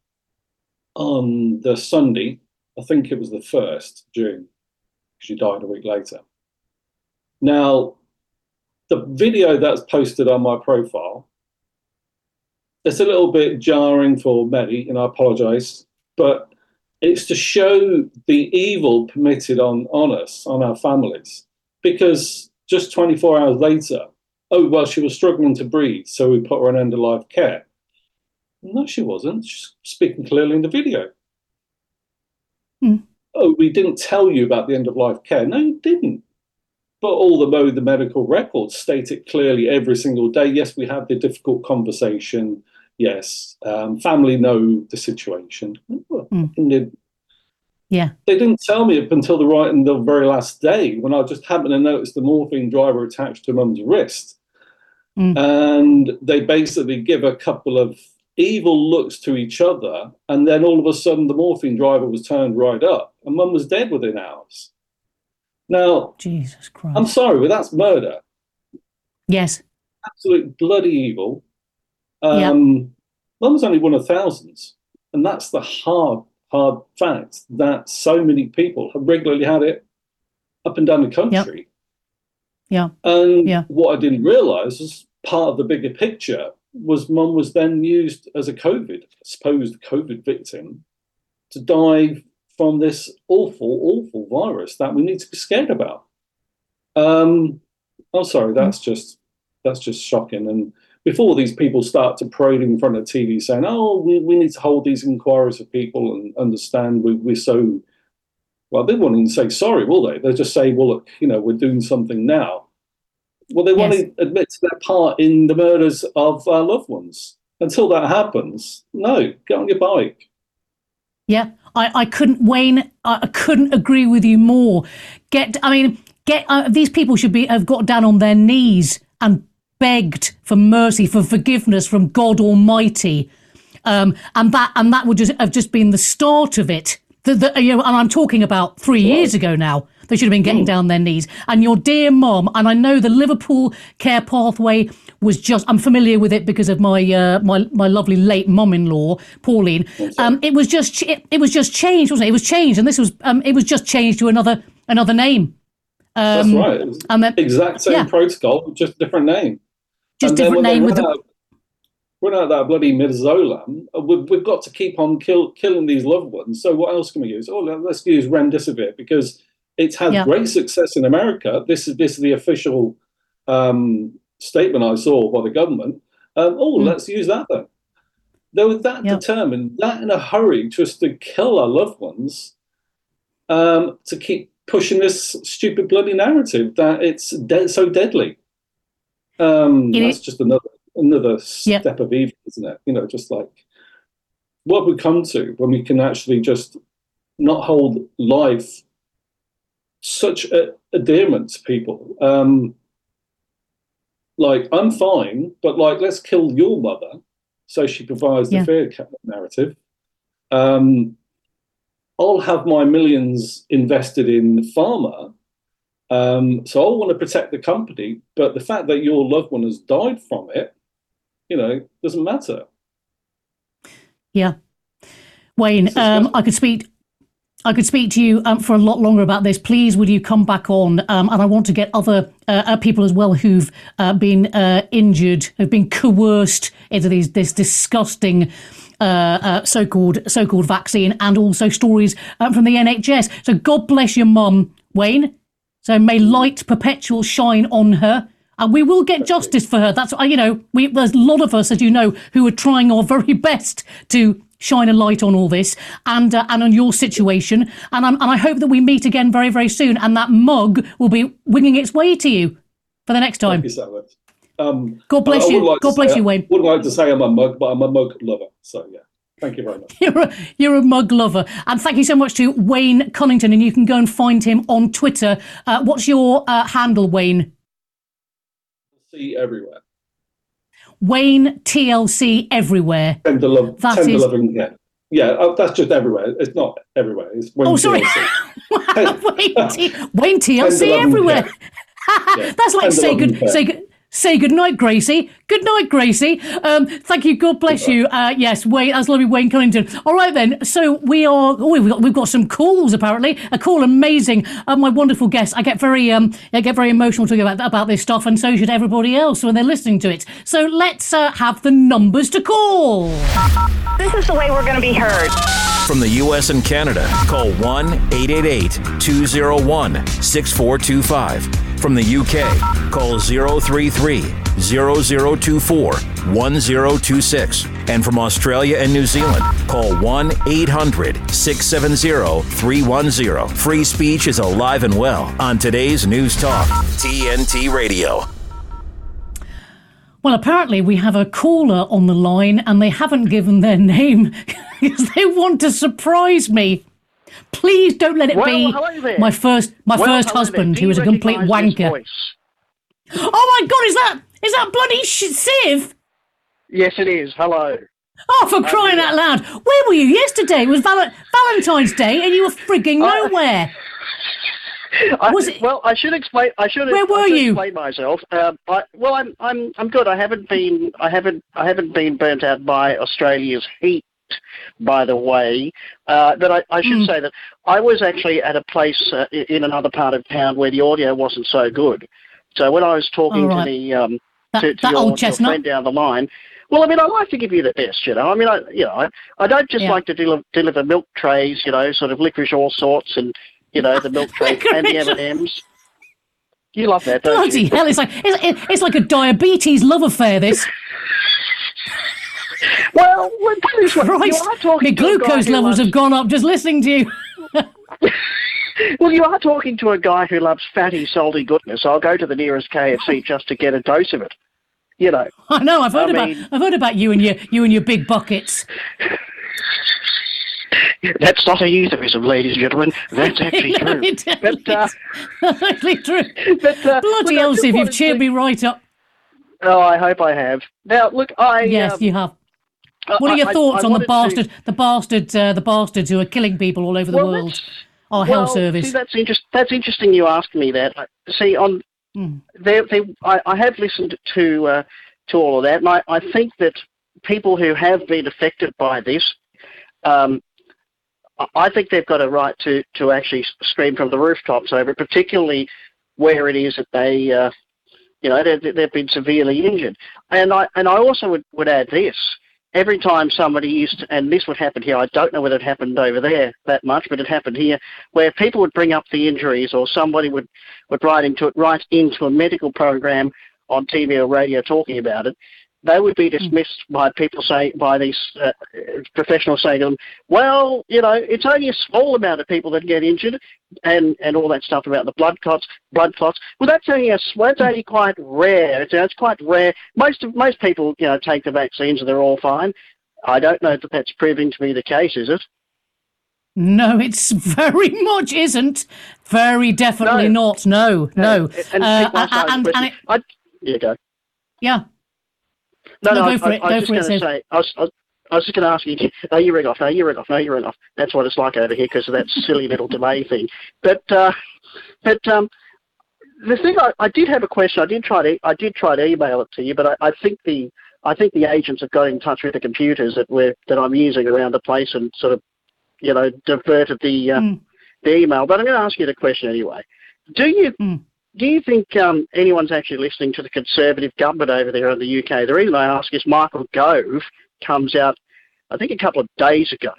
[SPEAKER 15] on the Sunday. I think it was the first of June. She died a week later. Now, the video that's posted on my profile, it's a little bit jarring for many, and I apologise, but it's to show the evil permitted on, on us, on our families. Because just 24 hours later, oh, well, she was struggling to breathe, so we put her on end of life care. No, she wasn't. She's speaking clearly in the video.
[SPEAKER 2] Hmm.
[SPEAKER 15] Oh, we didn't tell you about the end of life care. No, you didn't. But all the, the medical records state it clearly every single day. Yes, we had the difficult conversation. Yes, um, family know the situation. And
[SPEAKER 2] Yeah.
[SPEAKER 15] they didn't tell me up until the right and the very last day when I just happened to notice the morphine driver attached to mum's wrist. And they basically give a couple of evil looks to each other. And then all of a sudden, the morphine driver was turned right up and mum was dead within hours. Now,
[SPEAKER 2] Jesus Christ.
[SPEAKER 15] I'm sorry, but that's murder.
[SPEAKER 2] Yes.
[SPEAKER 15] Absolute bloody evil. Um, Mum was only one of thousands. And that's the hard, hard fact that so many people have regularly had it up and down the country.
[SPEAKER 2] Yeah.
[SPEAKER 15] And yeah. what I didn't realize was part of the bigger picture was mum was then used as a COVID, supposed COVID victim, to die from this awful, awful virus that we need to be scared about. Um, I'm sorry, that's just that's just shocking. And before these people start to parade in front of TV saying, "Oh, we, we need to hold these inquiries for people and understand we, we're so," well, they won't even say sorry, will they? They'll just say, "Well, look, you know, we're doing something now." Well, they want to admit to their part in the murders of our loved ones. Until that happens, no, get on your bike.
[SPEAKER 2] Yeah. I, I couldn't, Wayne, I, I couldn't agree with you more. Get, I mean, get uh, these people should be have got down on their knees and begged for mercy, for forgiveness from God Almighty, um, and that and that would just have just been the start of it. The, the, you know, and I'm talking about three years ago now. They should have been getting down their knees. And your dear mom, and I know the Liverpool care pathway was just. I'm familiar with it because of my uh, my my lovely late mom-in-law, Pauline. Um, it was just it, it was just changed, wasn't it? It was changed, and this was um, it was just changed to another another name.
[SPEAKER 15] That's
[SPEAKER 2] Um,
[SPEAKER 15] right. It
[SPEAKER 2] and then-
[SPEAKER 15] exact same
[SPEAKER 2] yeah.
[SPEAKER 15] protocol, just different name.
[SPEAKER 2] Just
[SPEAKER 15] And
[SPEAKER 2] different name with the-
[SPEAKER 15] Run out that bloody midazolam. uh, We've, we've got to keep on kill, killing these loved ones. So what else can we use? Oh, let- let's use remdesivir because it's had
[SPEAKER 2] Yeah.
[SPEAKER 15] great success in America. This is this is the official um, statement I saw by the government. Um, oh,
[SPEAKER 2] Mm.
[SPEAKER 15] let's use that then. They were that determined, that in a hurry, just to kill our loved ones, um, to keep pushing this stupid bloody narrative that it's de- so deadly. Um, that's just another another step of evil, isn't it? You know, just like what we come to when we can actually just not hold life such a endearment to people. Um, like I'm fine, but like let's kill your mother, so she provides the
[SPEAKER 2] Yeah.
[SPEAKER 15] fear narrative. Um, I'll have my millions invested in pharma, um, so I want to protect the company. But the fact that your loved one has died from it, you know, doesn't matter.
[SPEAKER 2] Yeah, Wayne, um, I could speak. I could speak to you um, for a lot longer about this. Please, would you come back on? Um, and I want to get other uh, uh, people as well who've uh, been uh, injured, who've been coerced into these this disgusting. Uh, uh, so-called so-called vaccine, and also stories um, from the NHS. So God bless your mum, Wayne. So may light perpetual shine on her. And we will get justice for her. That's uh, you know, we there's a lot of us, as you know, who are trying our very best to shine a light on all this and uh, and on your situation. And I'm, and I hope that we meet again very very soon. And that mug will be winging its way to you for the next time.
[SPEAKER 15] Thank you so much. Um,
[SPEAKER 2] God bless
[SPEAKER 15] I- I
[SPEAKER 2] you.
[SPEAKER 15] like
[SPEAKER 2] God bless
[SPEAKER 15] say-
[SPEAKER 2] you, Wayne.
[SPEAKER 15] Wouldn't like to say I'm a mug, but I'm a mug lover. So yeah, thank you very much.
[SPEAKER 2] You're a, you're a mug lover. And thank you so much to Wayne Cunnington. And you can go and find him on Twitter. Uh, what's your uh, handle, Wayne?
[SPEAKER 15] Everywhere.
[SPEAKER 2] Wayne TLC everywhere.
[SPEAKER 15] Tender love,
[SPEAKER 2] That
[SPEAKER 15] tender
[SPEAKER 2] is-
[SPEAKER 15] loving. Yeah, yeah. uh, that's just everywhere. It's not everywhere. It's when
[SPEAKER 2] Oh, sorry. Wayne, T- Wayne TLC everywhere.
[SPEAKER 15] care. Yeah,
[SPEAKER 2] That's like
[SPEAKER 15] tender
[SPEAKER 2] say good say good. Say good night, Gracie. Good night, Gracie. Um, thank you. God bless you. Uh, yes, Wayne. That's lovely, Wayne Cunnington. All right then. So we are. Oh, we've got we've got some calls apparently. A call, amazing. Uh, my wonderful guest. I get very um, I get very emotional talking about about this stuff, and so should everybody else when they're listening to it. So let's uh, have the numbers to call.
[SPEAKER 3] This is the way we're going to be heard.
[SPEAKER 1] From the U.S. and Canada, call 1 888 201 6425. From the U.K., call 033 0024 1026. And from Australia and New Zealand, call 1 800 670 310. Free speech is alive and well on today's News Talk, TNT Radio.
[SPEAKER 2] Well, apparently we have a caller on the line, and they haven't given their name because they want to surprise me. Please don't let it be my first my
[SPEAKER 18] Well,
[SPEAKER 2] first husband, who is a complete wanker. Oh my God! Is that is that bloody sh- Siv?
[SPEAKER 18] Yes, it is. Hello.
[SPEAKER 2] Oh, for crying out loud! Where were you yesterday? It was Val- Valentine's Day, and you were frigging nowhere.
[SPEAKER 18] I, Well, I should explain. I should.
[SPEAKER 2] Where were
[SPEAKER 18] should
[SPEAKER 2] you?
[SPEAKER 18] Explain myself. Um, I, well, I'm. I'm. I'm good. I haven't been. I haven't. I haven't been burnt out by Australia's heat. By the way, uh, but I, I should say that I was actually at a place uh, in another part of town where the audio wasn't so good. So when I was talking
[SPEAKER 2] right.
[SPEAKER 18] to the um,
[SPEAKER 2] That-
[SPEAKER 18] to, to your,
[SPEAKER 2] old
[SPEAKER 18] your
[SPEAKER 2] chestnut?
[SPEAKER 18] friend down the line, well, I mean, I like to give you the best, you know. I mean, I, you know, I, I don't just
[SPEAKER 2] Yeah.
[SPEAKER 18] like to deliver, deliver milk trays, you know, sort of licorice all sorts, and you know, the milk trays and the M and M's. You love that, don't
[SPEAKER 2] Bloody
[SPEAKER 18] you?
[SPEAKER 2] hell! It's like it's, it's like a diabetes love affair. This.
[SPEAKER 18] Well, well, put it this way, you
[SPEAKER 2] Christ,
[SPEAKER 18] are talking
[SPEAKER 2] my
[SPEAKER 18] to a guy
[SPEAKER 2] glucose levels have gone up just listening to you.
[SPEAKER 18] Well, you are talking to a guy who loves fatty, salty goodness. I'll go to the nearest KFC just to get a dose of it. You know.
[SPEAKER 2] I know. I've heard
[SPEAKER 18] I
[SPEAKER 2] about
[SPEAKER 18] mean-
[SPEAKER 2] I've heard about you and your you and your big buckets.
[SPEAKER 18] That's not a euphemism, ladies and gentlemen. That's actually true. but, uh,
[SPEAKER 2] actually true.
[SPEAKER 18] But, uh,
[SPEAKER 2] Bloody
[SPEAKER 18] look, just
[SPEAKER 2] you've cheered
[SPEAKER 18] to-
[SPEAKER 2] me right up.
[SPEAKER 18] Oh, I hope I have. Now, look, I.
[SPEAKER 2] Yes,
[SPEAKER 18] um,
[SPEAKER 2] you have.
[SPEAKER 18] I-
[SPEAKER 2] What are your
[SPEAKER 18] I-
[SPEAKER 2] thoughts
[SPEAKER 18] I
[SPEAKER 2] on the
[SPEAKER 18] wanted to-
[SPEAKER 2] the bastard, uh, the bastards who are killing people all over the
[SPEAKER 18] Well,
[SPEAKER 2] world? Our
[SPEAKER 18] well,
[SPEAKER 2] health service.
[SPEAKER 18] See, that's interest. That's interesting. You asked me that. See, on
[SPEAKER 2] Hmm.
[SPEAKER 18] there, there, I, I have listened to uh, to all of that, and I, I think that people who have been affected by this, um, I- I think they've got a right to to actually scream from the rooftops over, it, particularly where it is that they, uh, you know, they, they've been severely injured. And I and I also would, would add this. Every time somebody used to, and this would happen here, I don't know whether it happened over there that much, but it happened here, where people would bring up the injuries or somebody would, would write into it, right into a medical program on TV or radio talking about it, they would be dismissed by people say by these uh, professionals saying to them, "Well, you know, it's only a small amount of people that get injured, and and all that stuff about the blood clots, blood clots. Well, that's only a that's only quite rare. It's, it's quite rare. Most of most people, you know, take the vaccines and they're all fine. I don't know that that's proving to be the case, is it?
[SPEAKER 2] No, it's very much isn't. Very definitely not. No, no.
[SPEAKER 18] And,
[SPEAKER 2] Uh,
[SPEAKER 18] people ask
[SPEAKER 2] and, and it,
[SPEAKER 18] I, yeah, go.
[SPEAKER 2] yeah.
[SPEAKER 18] No,
[SPEAKER 2] No,
[SPEAKER 18] no, I, I, I was just going to say, I was, I I was just going to ask you, no, you ring off, no, you ring off, no, you ring off. That's what it's like over here because of that silly little delay thing. But, uh, but um, the thing I, I did have a question. I did try to, I did try to email it to you, but I, I think the, I think the agents have got in touch with the computers that we're that I'm using around the place and sort of, you know, diverted the uh, the email. But I'm going to ask you the question anyway. Do you do you think um, anyone's actually listening to the Conservative government over there in the UK? The reason I ask is Michael Gove comes out, I think a couple of days ago,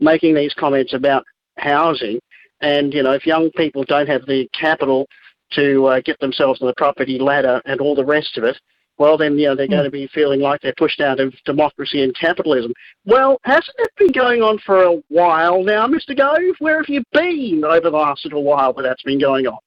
[SPEAKER 18] making these comments about housing, and you know if young people don't have the capital to uh, get themselves on the property ladder and all the rest of it, well then you know they're going to be feeling like they're pushed out of democracy and capitalism. Well, hasn't that been going on for a while now, Mr. Gove? Where have you been over the last little while that that's been going on?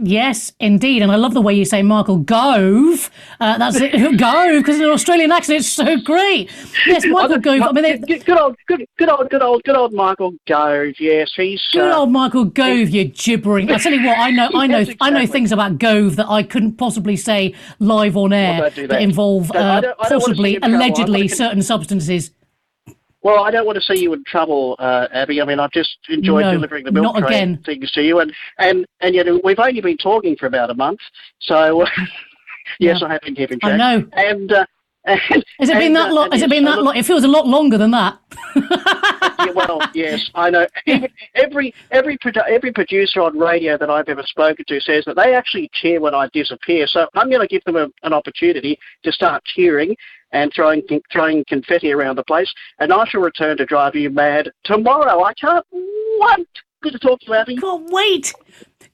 [SPEAKER 2] Yes, indeed, and I love the way you say Michael Gove. Uh, that's it, Gove, because in an Australian accent, it's so great. Yes, Michael Gove. I mean, they,
[SPEAKER 18] good, old, good, good old, good old, good old Michael Gove. Yes, he's
[SPEAKER 2] Good
[SPEAKER 18] uh,
[SPEAKER 2] old Michael Gove, you gibbering. I tell you what, I know, I know,
[SPEAKER 18] Yes,
[SPEAKER 2] I know things about Gove that I couldn't possibly say live on air
[SPEAKER 18] don't do that.
[SPEAKER 2] involve uh, possibly,
[SPEAKER 18] you in trouble. I
[SPEAKER 2] allegedly, certain substances.
[SPEAKER 18] Well, I don't want to see you in trouble, uh, Abi. I mean, I've just enjoyed
[SPEAKER 2] No,
[SPEAKER 18] delivering the milk train
[SPEAKER 2] again.
[SPEAKER 18] things to you, and and and yet we've only been talking for about a month. So, yes,
[SPEAKER 2] Yeah.
[SPEAKER 18] I have been keeping track.
[SPEAKER 2] I know.
[SPEAKER 18] And uh, and,
[SPEAKER 2] Has it been that
[SPEAKER 18] uh,
[SPEAKER 2] long?
[SPEAKER 18] and
[SPEAKER 2] Has it been that long? It feels a lot longer than that.
[SPEAKER 18] yeah, well, yes, I know. Every every every, every producer on radio that I've ever spoken to says that they actually cheer when I disappear. So I'm going to give them a, an opportunity to start cheering and throwing throwing confetti around the place. And I shall return to drive you mad tomorrow. I can't wait. Good to talk to you, Abi.
[SPEAKER 2] Can't wait.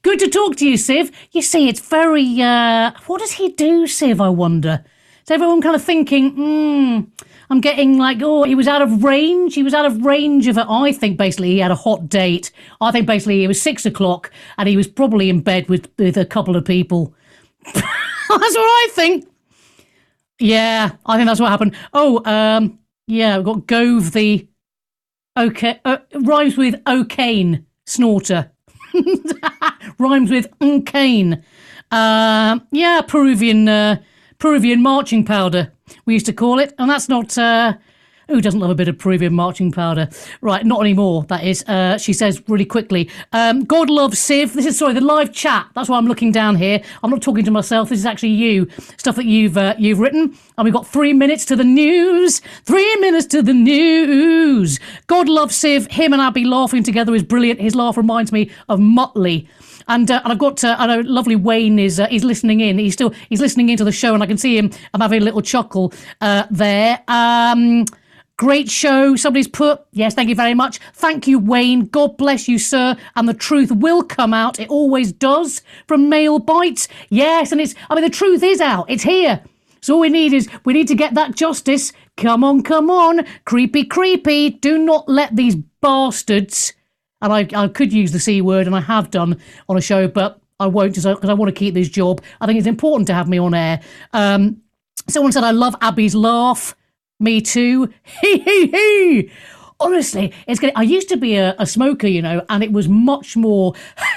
[SPEAKER 2] Good to talk to you, Siv. You see, it's very. Uh, what does he do, Siv? I wonder. Is everyone kind of thinking, hmm, I'm getting like, oh, he was out of range. He was out of range of it. I think basically he had a hot date. I think basically it was six o'clock and he was probably in bed with, with a couple of people. that's what I think. Yeah, I think that's what happened. Oh, um, yeah, we've got Gove the. Okay, uh, rhymes with O'Kane snorter. rhymes with uncane. Uh, yeah, Peruvian uh, Peruvian marching powder. We used to call it, and that's not. Uh, who doesn't love a bit of Peruvian marching powder? Right, not anymore. That is. Uh, she says really quickly. Um, God loves Siv. This is sorry the live chat. That's why I'm looking down here. I'm not talking to myself. This is actually you. Stuff that you've uh, you've written, and we've got three minutes to the news. Three minutes to the news. God loves Siv. Him and Abi laughing together is brilliant. His laugh reminds me of Muttley. And, uh, and I've got uh, I know lovely Wayne is uh, he's listening in. He's still he's listening into the show, and I can see him. I'm having a little chuckle uh, there. Um, great show. Somebody's put yes. Thank you very much. Thank you, Wayne. God bless you, sir. And the truth will come out. It always does from male bites. Yes, and it's I mean the truth is out. It's here. So all we need is we need to get that justice. Come on, come on, creepy, creepy. Do not let these bastards and I, I could use the C word, and I have done on a show, but I won't just because I, want to keep this job. I think it's important to have me on air. Um, someone said, I love Abi's laugh. Me too. Hee hee hee. honestly, it's getting. I used to be a, a smoker, you know, and it was much more.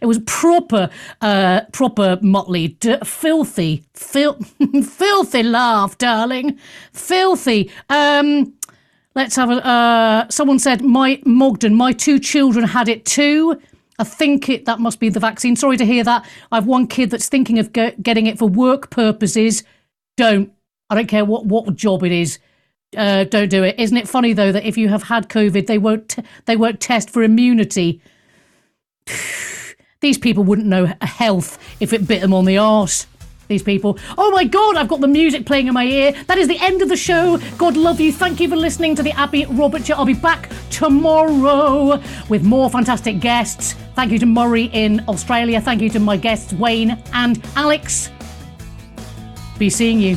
[SPEAKER 2] It was proper, uh, proper Muttley, d- filthy, fil- filthy laugh, darling, filthy. Um, let's have a. Uh, someone said my Mogden, my two children had it too. I think it that must be the vaccine. Sorry to hear that. I've one kid that's thinking of ge- getting it for work purposes. Don't. I don't care what what job it is. Uh, don't do it. Isn't it funny though that if you have had COVID, they won't t- they won't test for immunity. These people wouldn't know health if it bit them on the arse. These people. Oh my God, I've got the music playing in my ear. That is the end of the show. God love you. Thank you for listening to the Abi Roberts Show. I'll be back tomorrow with more fantastic guests. Thank you to Murray in Australia. Thank you to my guests, Wayne and Alex. Be seeing you.